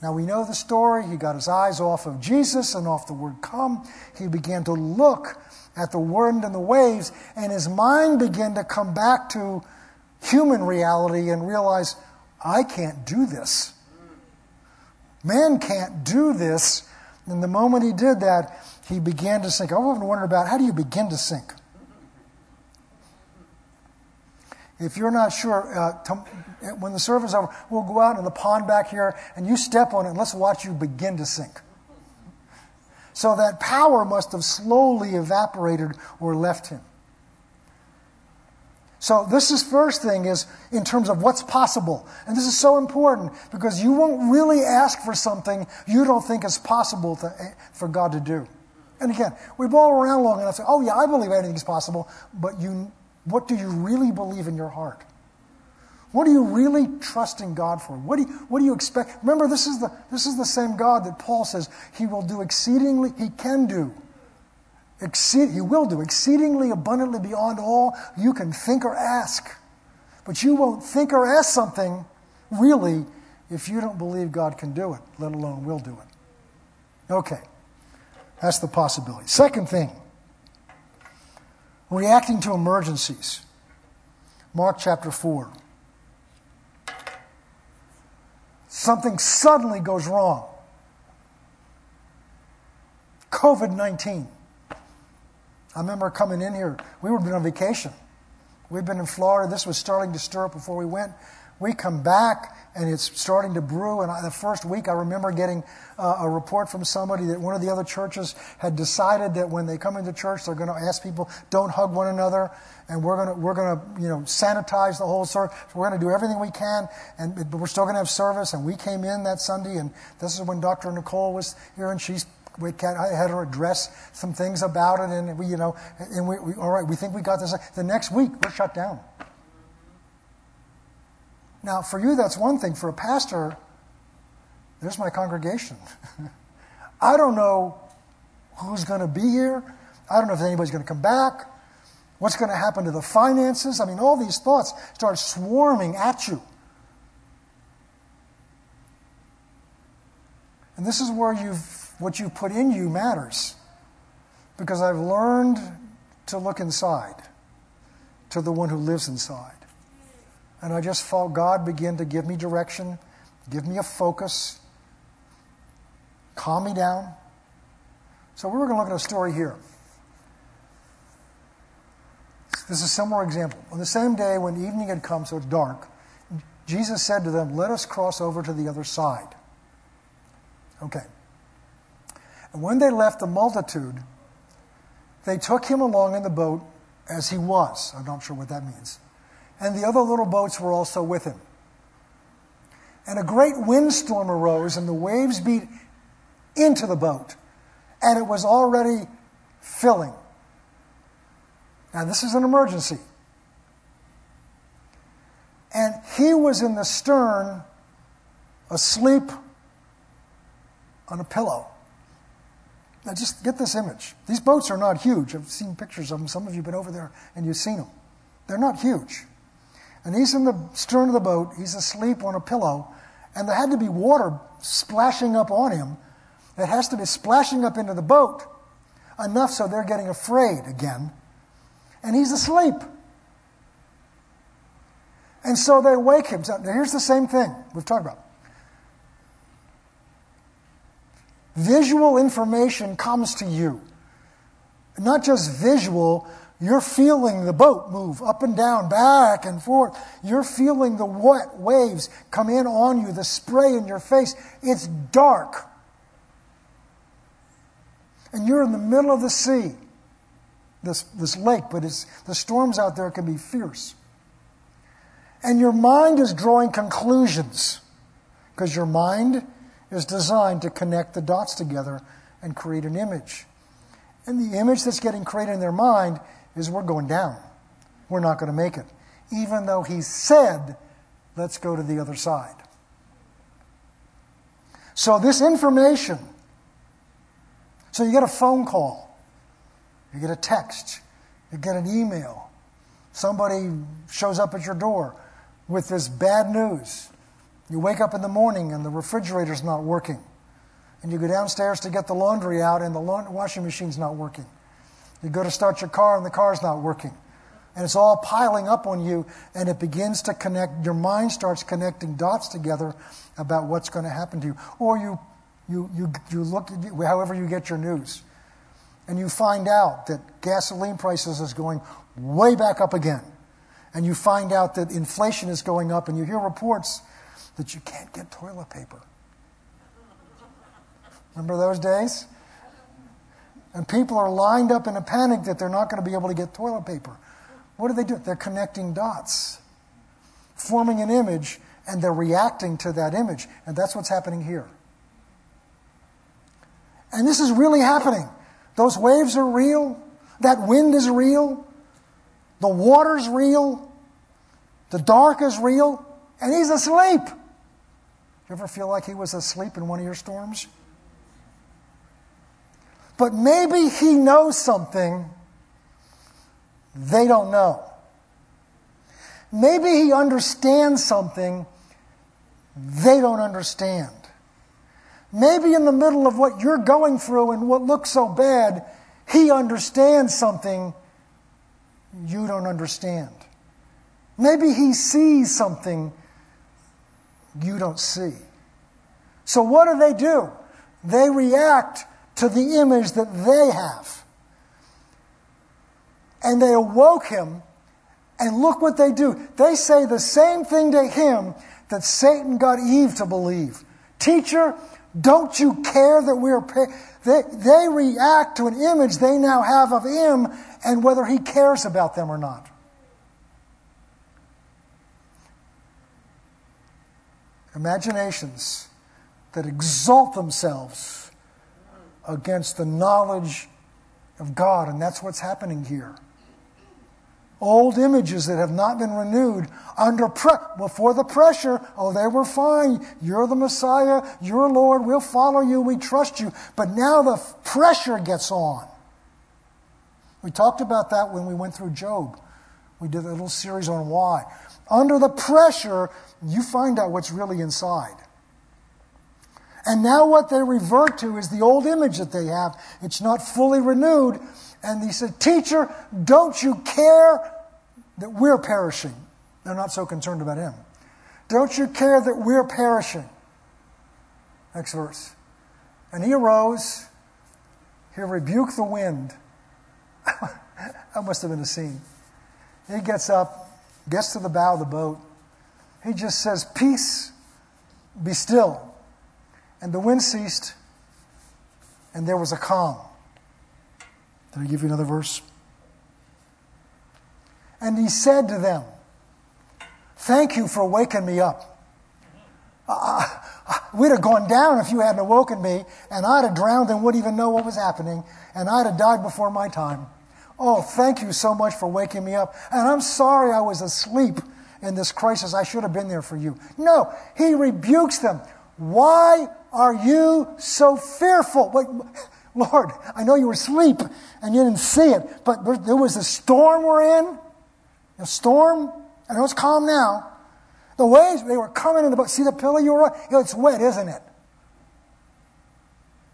Now we know the story. He got his eyes off of Jesus and off the word come. He began to look at the wind and the waves, and his mind began to come back to human reality and realize, I can't do this. Man can't do this. And the moment he did that, he began to sink. I often wondered about how do you begin to sink? If you're not sure, uh, when the service is over, we'll go out in the pond back here and you step on it and let's watch you begin to sink. So that power must have slowly evaporated or left him. So this is first thing is in terms of what's possible. And this is so important because you won't really ask for something you don't think is possible to, eh, for God to do. And again, we blow around long enough to say, oh yeah, I believe anything's possible, but you, what do you really believe in your heart? What are you really trusting God for? What do you, what do you expect? Remember, this is, the, this is the same God that Paul says he will do exceedingly, he can do. Exceed, he will do exceedingly abundantly beyond all you can think or ask. But you won't think or ask something, really, if you don't believe God can do it, let alone will do it. Okay. That's the possibility. Second thing reacting to emergencies. Mark chapter 4. Something suddenly goes wrong. COVID 19. I remember coming in here. We were on vacation. We'd been in Florida. This was starting to stir up before we went. We come back and it's starting to brew. And I, the first week, I remember getting uh, a report from somebody that one of the other churches had decided that when they come into church, they're going to ask people, don't hug one another, and we're going to we're going to you know sanitize the whole service. We're going to do everything we can, and but we're still going to have service. And we came in that Sunday, and this is when Dr. Nicole was here, and she's we I had her address some things about it, and we, you know, and we, we, all right, we think we got this. The next week, we're shut down. Now, for you, that's one thing. For a pastor, there's my congregation. I don't know who's going to be here. I don't know if anybody's going to come back. What's going to happen to the finances? I mean, all these thoughts start swarming at you. And this is where you've, what you put in you matters. Because I've learned to look inside to the one who lives inside. And I just felt God begin to give me direction, give me a focus, calm me down. So we were going to look at a story here. This is a similar example. On the same day when evening had come, so it's dark, Jesus said to them, Let us cross over to the other side. Okay. And when they left the multitude, they took him along in the boat as he was. I'm not sure what that means and the other little boats were also with him. And a great windstorm arose, and the waves beat into the boat, and it was already filling. Now, this is an emergency. And he was in the stern, asleep on a pillow. Now, just get this image. These boats are not huge. I've seen pictures of them. Some of you have been over there and you've seen them. They're not huge. And he's in the stern of the boat, he's asleep on a pillow, and there had to be water splashing up on him. It has to be splashing up into the boat enough so they're getting afraid again. And he's asleep. And so they wake him. So here's the same thing we've talked about. Visual information comes to you. Not just visual, you're feeling the boat move up and down, back and forth. You're feeling the wet waves come in on you, the spray in your face. It's dark. And you're in the middle of the sea, this, this lake, but it's, the storms out there can be fierce. And your mind is drawing conclusions because your mind is designed to connect the dots together and create an image. And the image that's getting created in their mind is we're going down. We're not going to make it. Even though he said, let's go to the other side. So, this information, so you get a phone call, you get a text, you get an email, somebody shows up at your door with this bad news. You wake up in the morning and the refrigerator's not working. And you go downstairs to get the laundry out and the washing machine's not working. You go to start your car and the car's not working. And it's all piling up on you and it begins to connect, your mind starts connecting dots together about what's going to happen to you. Or you, you, you, you look, however you get your news, and you find out that gasoline prices is going way back up again. And you find out that inflation is going up and you hear reports that you can't get toilet paper. Remember those days? And people are lined up in a panic that they're not going to be able to get toilet paper. What do they do? They're connecting dots, forming an image, and they're reacting to that image. And that's what's happening here. And this is really happening. Those waves are real. That wind is real. The water's real. The dark is real. And he's asleep. You ever feel like he was asleep in one of your storms? But maybe he knows something they don't know. Maybe he understands something they don't understand. Maybe in the middle of what you're going through and what looks so bad, he understands something you don't understand. Maybe he sees something you don't see. So, what do they do? They react to the image that they have. And they awoke him, and look what they do. They say the same thing to him that Satan got Eve to believe. Teacher, don't you care that we're. They, they react to an image they now have of him and whether he cares about them or not. Imaginations that exalt themselves against the knowledge of God. And that's what's happening here. Old images that have not been renewed under pre- before the pressure. Oh, they were fine. You're the Messiah. You're Lord. We'll follow you. We trust you. But now the pressure gets on. We talked about that when we went through Job. We did a little series on why. Under the pressure, you find out what's really inside. And now what they revert to is the old image that they have. It's not fully renewed. And he said, Teacher, don't you care that we're perishing? They're not so concerned about him. Don't you care that we're perishing? Next verse. And he arose, he rebuked the wind. that must have been a scene. He gets up, gets to the bow of the boat. He just says, Peace, be still. And the wind ceased, and there was a calm. Did I give you another verse? And he said to them, Thank you for waking me up. Uh, we'd have gone down if you hadn't awoken me, and I'd have drowned and wouldn't even know what was happening, and I'd have died before my time. Oh, thank you so much for waking me up. And I'm sorry I was asleep in this crisis. I should have been there for you. No, he rebukes them. Why are you so fearful? Wait, Lord, I know you were asleep and you didn't see it, but there was a storm we're in. A storm. I know it's calm now. The waves, they were coming in the boat. See the pillow you were on? You know, it's wet, isn't it?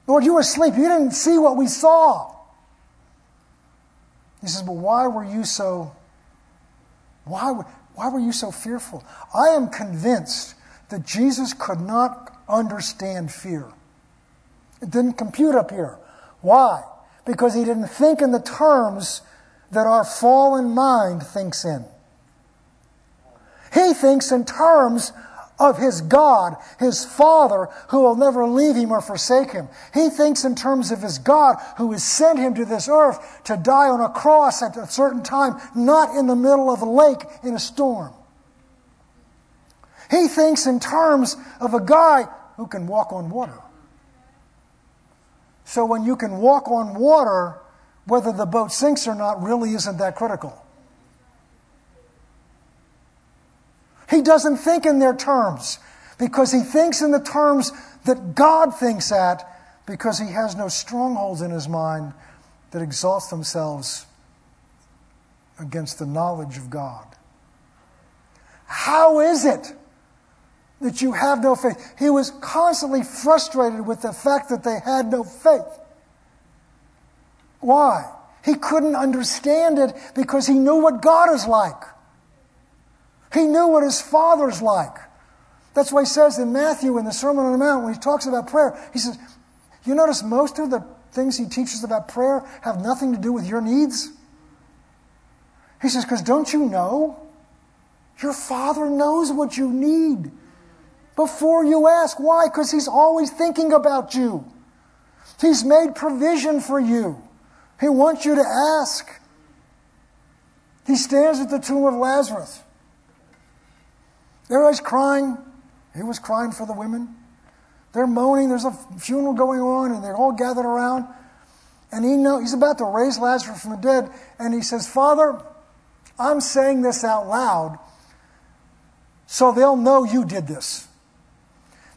Lord, you were asleep. You didn't see what we saw. He says, But why were you so why, why were you so fearful? I am convinced that Jesus could not understand fear. It didn't compute up here. Why? Because he didn't think in the terms that our fallen mind thinks in. He thinks in terms of his God, his Father, who will never leave him or forsake him. He thinks in terms of his God, who has sent him to this earth to die on a cross at a certain time, not in the middle of a lake in a storm. He thinks in terms of a guy who can walk on water. So when you can walk on water, whether the boat sinks or not really isn't that critical. He doesn't think in their terms because he thinks in the terms that God thinks at because he has no strongholds in his mind that exhaust themselves against the knowledge of God. How is it that you have no faith? He was constantly frustrated with the fact that they had no faith. Why? He couldn't understand it because he knew what God is like. He knew what his father's like. That's why he says in Matthew in the Sermon on the Mount, when he talks about prayer, he says, You notice most of the things he teaches about prayer have nothing to do with your needs? He says, Because don't you know? Your father knows what you need before you ask. Why? Because he's always thinking about you. He's made provision for you. He wants you to ask. He stands at the tomb of Lazarus. Everybody's crying. He was crying for the women. They're moaning. There's a funeral going on, and they're all gathered around. And he know, he's about to raise Lazarus from the dead. And he says, Father, I'm saying this out loud so they'll know you did this.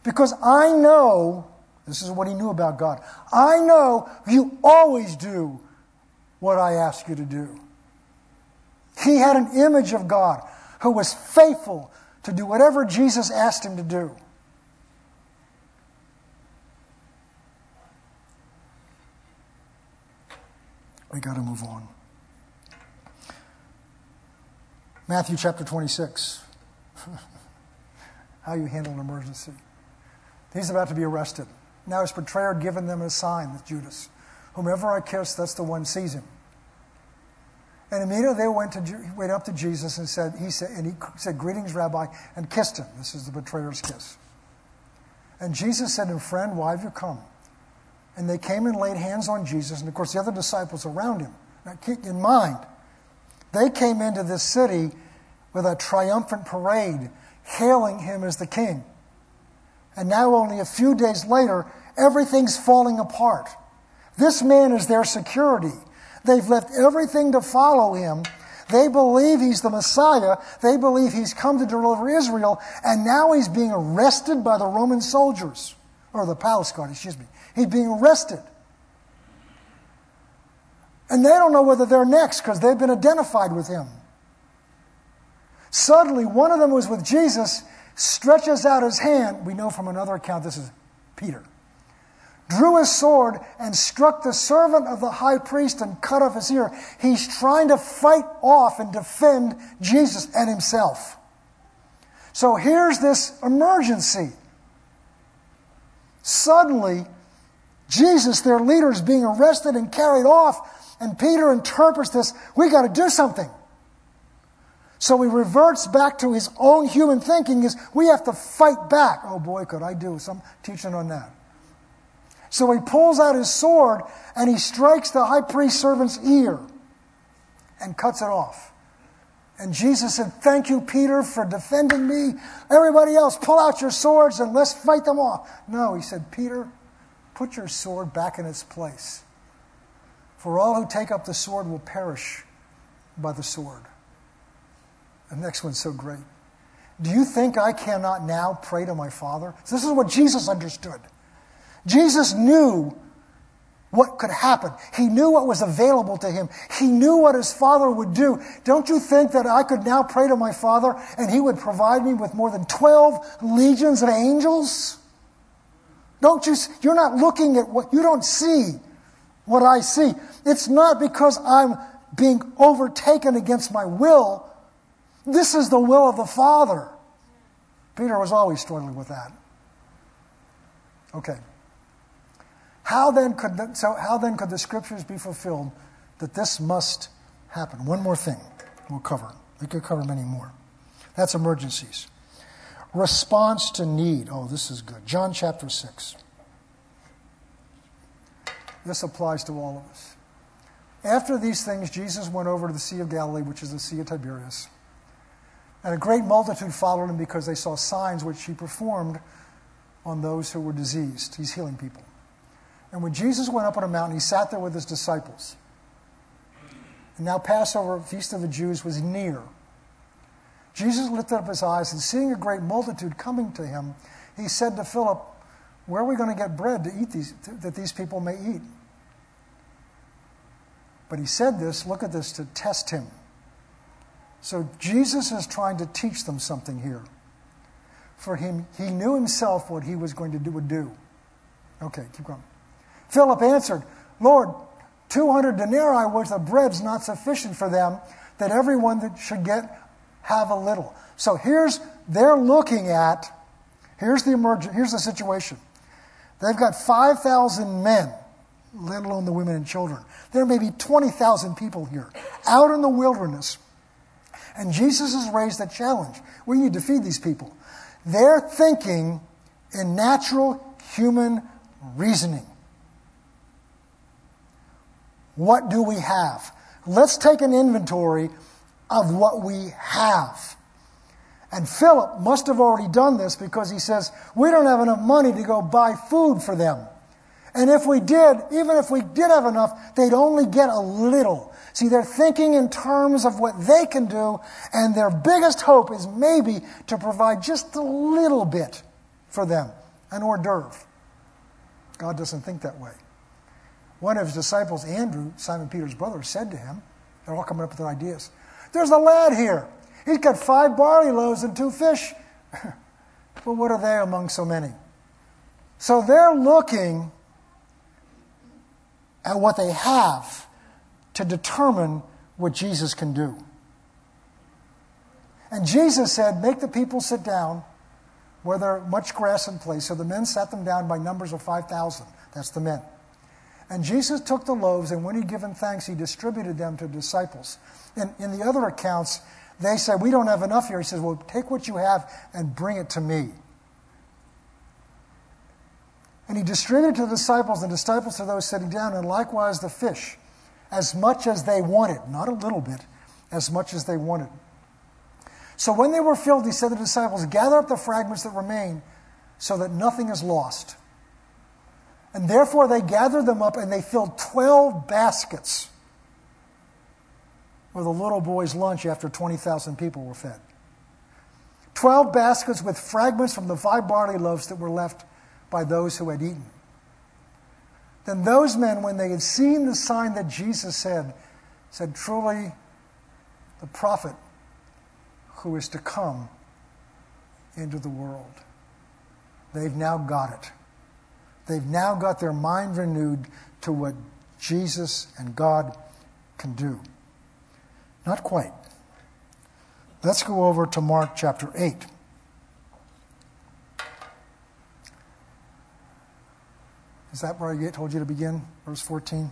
Because I know, this is what he knew about God, I know you always do what I ask you to do. He had an image of God who was faithful to do whatever Jesus asked him to do. We got to move on. Matthew chapter 26. How you handle an emergency. He's about to be arrested. Now his betrayer given them a sign with Judas. Whomever I kiss, that's the one sees him. And immediately they went, to, went up to Jesus and said, he said, and he said, Greetings, Rabbi, and kissed him. This is the betrayer's kiss. And Jesus said to him, Friend, why have you come? And they came and laid hands on Jesus, and of course the other disciples around him. Now keep in mind, they came into this city with a triumphant parade, hailing him as the king. And now, only a few days later, everything's falling apart. This man is their security. They've left everything to follow him. They believe he's the Messiah. They believe he's come to deliver Israel. And now he's being arrested by the Roman soldiers, or the palace guard, excuse me. He's being arrested. And they don't know whether they're next because they've been identified with him. Suddenly, one of them was with Jesus, stretches out his hand. We know from another account this is Peter drew his sword and struck the servant of the high priest and cut off his ear. He's trying to fight off and defend Jesus and himself. So here's this emergency. Suddenly, Jesus, their leader, is being arrested and carried off, and Peter interprets this we got to do something. So he reverts back to his own human thinking is we have to fight back. Oh boy, could I do some teaching on that. So he pulls out his sword and he strikes the high priest servant's ear and cuts it off. And Jesus said, Thank you, Peter, for defending me. Everybody else, pull out your swords and let's fight them off. No, he said, Peter, put your sword back in its place. For all who take up the sword will perish by the sword. The next one's so great. Do you think I cannot now pray to my Father? So this is what Jesus understood. Jesus knew what could happen. He knew what was available to him. He knew what his father would do. Don't you think that I could now pray to my father and he would provide me with more than 12 legions of angels? Don't you, you're not looking at what, you don't see what I see. It's not because I'm being overtaken against my will. This is the will of the Father. Peter was always struggling with that. Okay. How then could the, so how then could the scriptures be fulfilled that this must happen? One more thing we'll cover. We could cover many more. That's emergencies. Response to need. Oh, this is good. John chapter 6. This applies to all of us. After these things, Jesus went over to the Sea of Galilee, which is the Sea of Tiberias. And a great multitude followed him because they saw signs which he performed on those who were diseased. He's healing people. And when Jesus went up on a mountain, he sat there with his disciples. And now Passover, Feast of the Jews, was near. Jesus lifted up his eyes, and seeing a great multitude coming to him, he said to Philip, Where are we going to get bread to eat these, to, that these people may eat? But he said this, look at this, to test him. So Jesus is trying to teach them something here. For him, he knew himself what he was going to do would do. Okay, keep going. Philip answered, Lord, 200 denarii worth of bread's not sufficient for them, that everyone that should get have a little. So here's, they're looking at, here's the emergent, here's the situation. They've got 5,000 men, let alone the women and children. There may be 20,000 people here, out in the wilderness. And Jesus has raised a challenge. We need to feed these people. They're thinking in natural human reasoning. What do we have? Let's take an inventory of what we have. And Philip must have already done this because he says, We don't have enough money to go buy food for them. And if we did, even if we did have enough, they'd only get a little. See, they're thinking in terms of what they can do, and their biggest hope is maybe to provide just a little bit for them an hors d'oeuvre. God doesn't think that way. One of his disciples, Andrew, Simon Peter's brother, said to him, they're all coming up with their ideas. There's a lad here. He's got five barley loaves and two fish. well, what are they among so many? So they're looking at what they have to determine what Jesus can do. And Jesus said, Make the people sit down where there's much grass in place. So the men sat them down by numbers of 5,000. That's the men. And Jesus took the loaves, and when he'd given thanks, he distributed them to disciples. In, in the other accounts, they said, We don't have enough here. He says, Well, take what you have and bring it to me. And he distributed to the disciples, and the disciples to those sitting down, and likewise the fish, as much as they wanted, not a little bit, as much as they wanted. So when they were filled, he said to the disciples, Gather up the fragments that remain, so that nothing is lost. And therefore they gathered them up and they filled 12 baskets with a little boy's lunch after 20,000 people were fed. 12 baskets with fragments from the five barley loaves that were left by those who had eaten. Then those men, when they had seen the sign that Jesus said, said, Truly, the prophet who is to come into the world. They've now got it. They've now got their mind renewed to what Jesus and God can do. Not quite. Let's go over to Mark chapter 8. Is that where I told you to begin? Verse 14?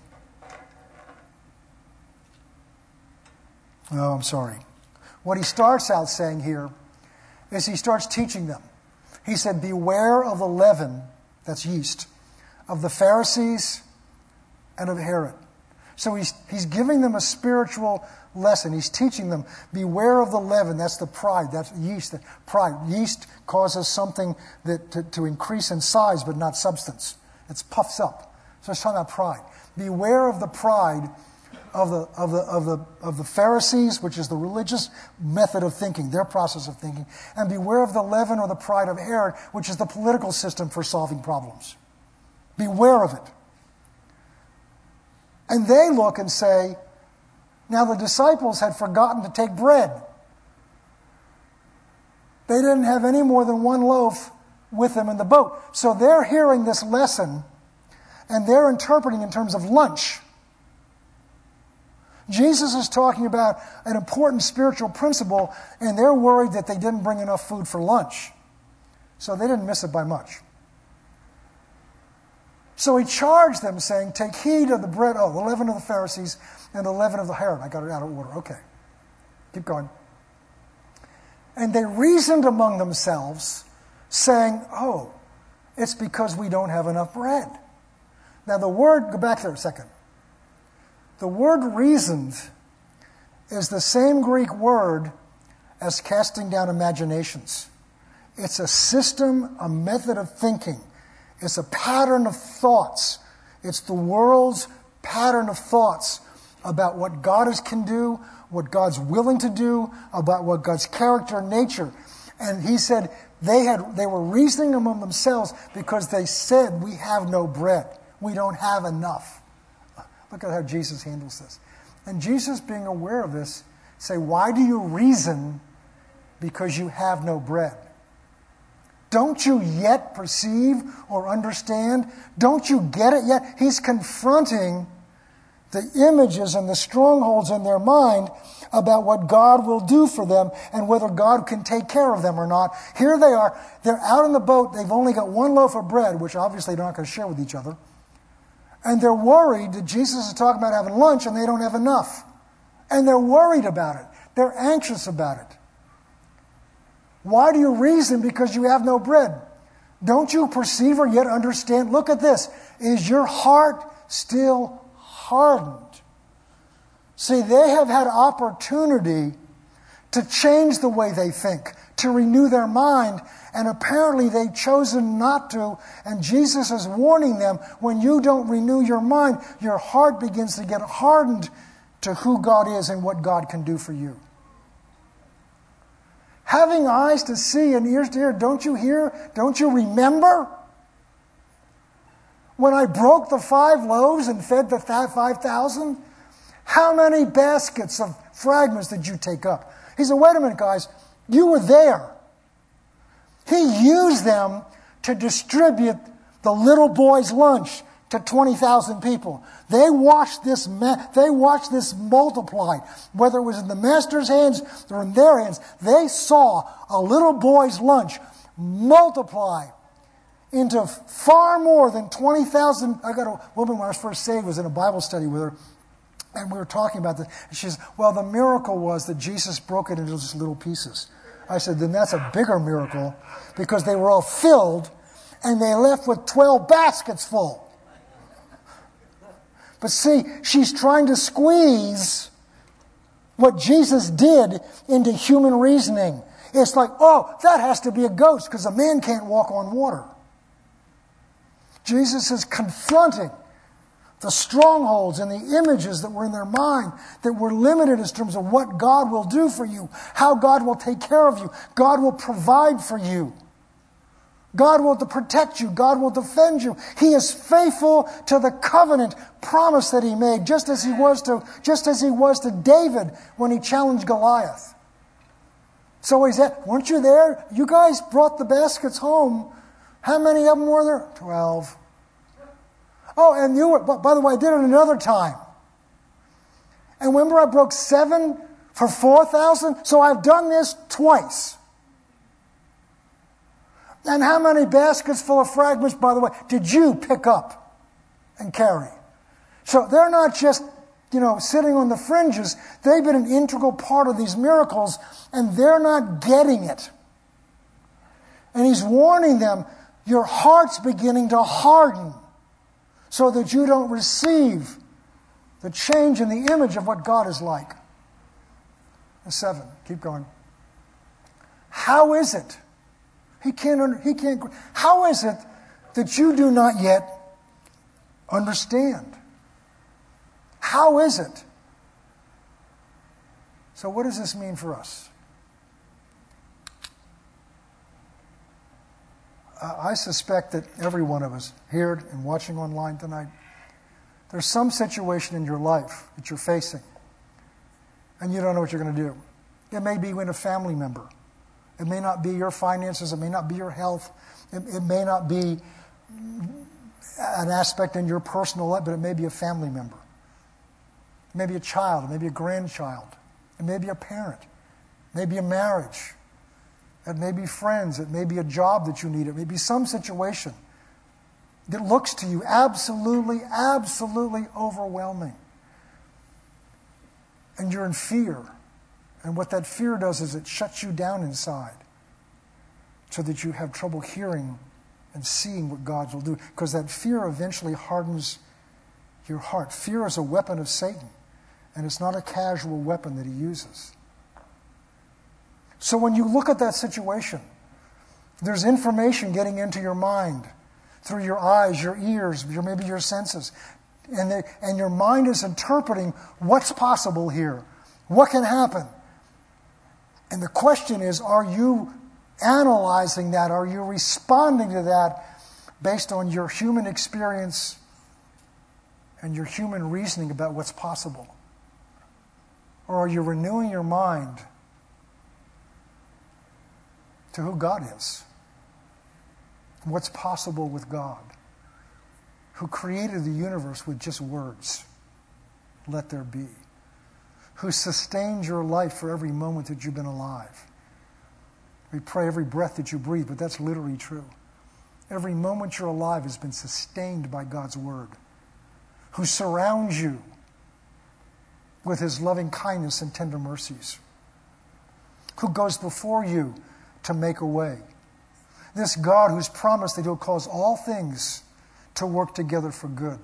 Oh, I'm sorry. What he starts out saying here is he starts teaching them. He said, Beware of the leaven that's yeast, of the Pharisees and of Herod. So he's, he's giving them a spiritual lesson. He's teaching them, beware of the leaven. That's the pride. That's yeast. Pride. Yeast causes something that, to, to increase in size but not substance. It's puffs up. So it's talking about pride. Beware of the pride of the, of, the, of, the, of the Pharisees, which is the religious method of thinking, their process of thinking, and beware of the leaven or the pride of Herod, which is the political system for solving problems. Beware of it. And they look and say, now the disciples had forgotten to take bread. They didn't have any more than one loaf with them in the boat. So they're hearing this lesson and they're interpreting in terms of lunch. Jesus is talking about an important spiritual principle, and they're worried that they didn't bring enough food for lunch. So they didn't miss it by much. So he charged them, saying, Take heed of the bread, oh, the leaven of the Pharisees and the leaven of the Herod. I got it out of order. Okay. Keep going. And they reasoned among themselves, saying, Oh, it's because we don't have enough bread. Now, the word, go back there a second. The word reasoned is the same Greek word as casting down imaginations. It's a system, a method of thinking, it's a pattern of thoughts. It's the world's pattern of thoughts about what God can do, what God's willing to do, about what God's character and nature. And he said they, had, they were reasoning among themselves because they said, We have no bread. We don't have enough. Look at how Jesus handles this. And Jesus, being aware of this, say, Why do you reason because you have no bread? Don't you yet perceive or understand? Don't you get it yet? He's confronting the images and the strongholds in their mind about what God will do for them and whether God can take care of them or not. Here they are. They're out in the boat. They've only got one loaf of bread, which obviously they're not going to share with each other. And they're worried that Jesus is talking about having lunch and they don't have enough. And they're worried about it. They're anxious about it. Why do you reason because you have no bread? Don't you perceive or yet understand? Look at this. Is your heart still hardened? See, they have had opportunity to change the way they think, to renew their mind, and apparently they've chosen not to. And Jesus is warning them when you don't renew your mind, your heart begins to get hardened to who God is and what God can do for you. Having eyes to see and ears to hear, don't you hear? Don't you remember? When I broke the five loaves and fed the 5,000, how many baskets of fragments did you take up? He said, Wait a minute, guys, you were there. He used them to distribute the little boy's lunch to 20,000 people. They watched this, they watched this multiplied, whether it was in the master's hands or in their hands. They saw a little boy's lunch multiply into far more than 20,000. I got a woman when I was first saved was in a Bible study with her, and we were talking about this. And she says, Well, the miracle was that Jesus broke it into just little pieces. I said, Then that's a bigger miracle because they were all filled and they left with 12 baskets full. But see, she's trying to squeeze what Jesus did into human reasoning. It's like, oh, that has to be a ghost because a man can't walk on water. Jesus is confronting the strongholds and the images that were in their mind that were limited in terms of what God will do for you, how God will take care of you, God will provide for you. God will protect you. God will defend you. He is faithful to the covenant promise that he made, just as he was to, just as he was to David when he challenged Goliath. So he said, weren't you there? You guys brought the baskets home. How many of them were there? Twelve. Oh, and you were, by the way, I did it another time. And remember I broke seven for 4,000? So I've done this twice. And how many baskets full of fragments, by the way, did you pick up and carry? So they're not just, you know, sitting on the fringes. They've been an integral part of these miracles, and they're not getting it. And he's warning them your heart's beginning to harden so that you don't receive the change in the image of what God is like. Seven, keep going. How is it? He can't, he can't. How is it that you do not yet understand? How is it? So, what does this mean for us? I suspect that every one of us here and watching online tonight, there's some situation in your life that you're facing, and you don't know what you're going to do. It may be with a family member. It may not be your finances, it may not be your health, it, it may not be an aspect in your personal life, but it may be a family member. It may be a child, it may be a grandchild, it may be a parent, it may be a marriage, it may be friends, it may be a job that you need, it may be some situation that looks to you absolutely, absolutely overwhelming. And you're in fear. And what that fear does is it shuts you down inside so that you have trouble hearing and seeing what God will do. Because that fear eventually hardens your heart. Fear is a weapon of Satan, and it's not a casual weapon that he uses. So when you look at that situation, there's information getting into your mind through your eyes, your ears, your, maybe your senses. And, the, and your mind is interpreting what's possible here, what can happen. And the question is are you analyzing that? Are you responding to that based on your human experience and your human reasoning about what's possible? Or are you renewing your mind to who God is? What's possible with God? Who created the universe with just words? Let there be. Who sustained your life for every moment that you've been alive? We pray every breath that you breathe, but that's literally true. Every moment you're alive has been sustained by God's word, who surrounds you with his loving kindness and tender mercies, who goes before you to make a way. This God who's promised that he'll cause all things to work together for good.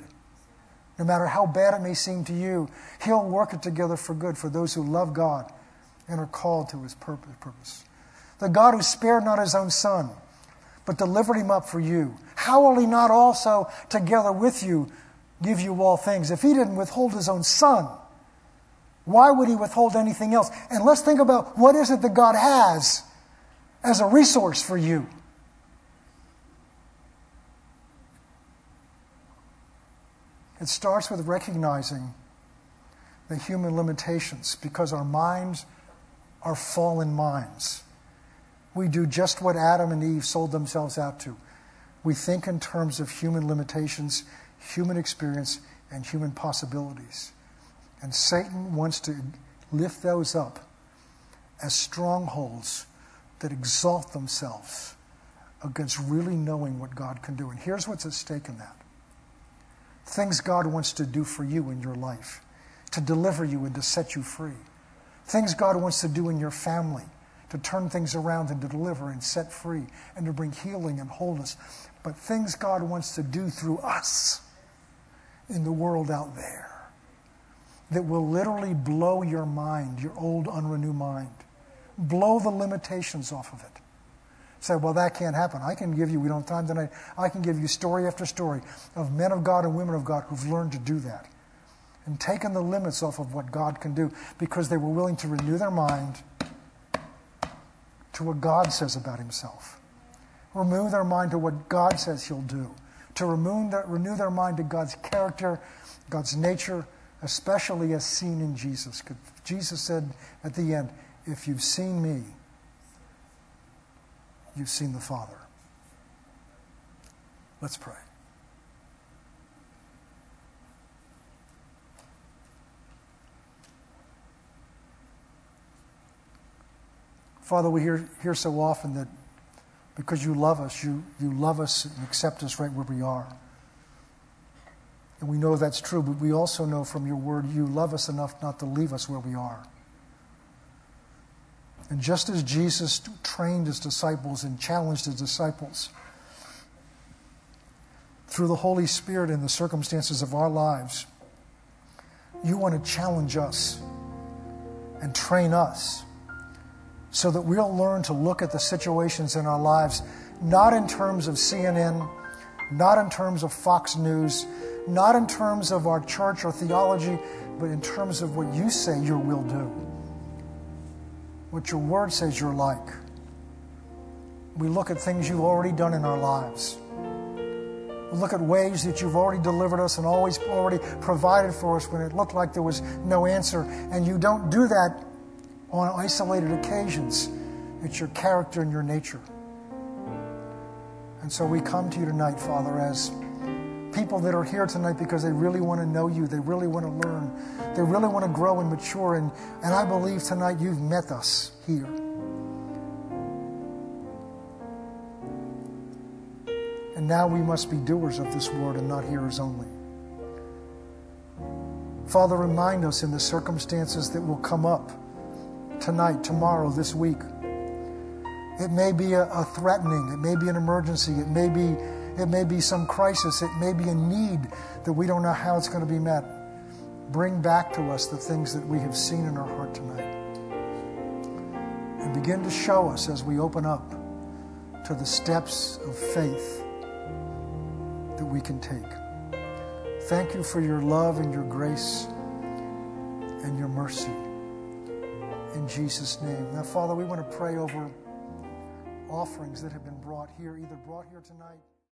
No matter how bad it may seem to you, he'll work it together for good for those who love God and are called to his purpose. The God who spared not his own son, but delivered him up for you. How will he not also, together with you, give you all things? If he didn't withhold his own son, why would he withhold anything else? And let's think about what is it that God has as a resource for you. It starts with recognizing the human limitations because our minds are fallen minds we do just what Adam and Eve sold themselves out to. We think in terms of human limitations, human experience, and human possibilities. And Satan wants to lift those up as strongholds that exalt themselves against really knowing what God can do. And here's what's at stake in that. Things God wants to do for you in your life, to deliver you and to set you free, things God wants to do in your family to turn things around and to deliver and set free and to bring healing and wholeness, but things God wants to do through us in the world out there that will literally blow your mind, your old, unrenewed mind, blow the limitations off of it. Say, well, that can't happen. I can give you, we don't have time tonight, I can give you story after story of men of God and women of God who've learned to do that and taken the limits off of what God can do because they were willing to renew their mind to what God says about himself. Remove their mind to what God says he'll do. To renew their mind to God's character, God's nature, especially as seen in Jesus. Jesus said at the end, If you've seen me, you've seen the Father. Let's pray. Father, we hear, hear so often that because you love us, you, you love us and accept us right where we are. And we know that's true, but we also know from your word you love us enough not to leave us where we are. And just as Jesus trained his disciples and challenged his disciples through the Holy Spirit in the circumstances of our lives, you want to challenge us and train us so that we'll learn to look at the situations in our lives not in terms of CNN, not in terms of Fox News, not in terms of our church or theology, but in terms of what you say your will do, what your word says you're like. We look at things you've already done in our lives. We look at ways that you've already delivered us and always already provided for us when it looked like there was no answer. And you don't do that on isolated occasions. It's your character and your nature. And so we come to you tonight, Father, as people that are here tonight because they really want to know you, they really want to learn, they really want to grow and mature. And, and I believe tonight you've met us here. And now we must be doers of this word and not hearers only. Father, remind us in the circumstances that will come up tonight, tomorrow, this week. It may be a, a, threatening, it may be an emergency, it may be, it may be some crisis, it may be a need that we don't know how it's going to be met. Bring back to us the things that we have seen in our heart tonight. And begin to show us as we open up to the steps of faith that we can take. Thank you for your love and your grace and your mercy. In Jesus' name. Now, Father, we want to pray over offerings that have been brought here, either brought here tonight.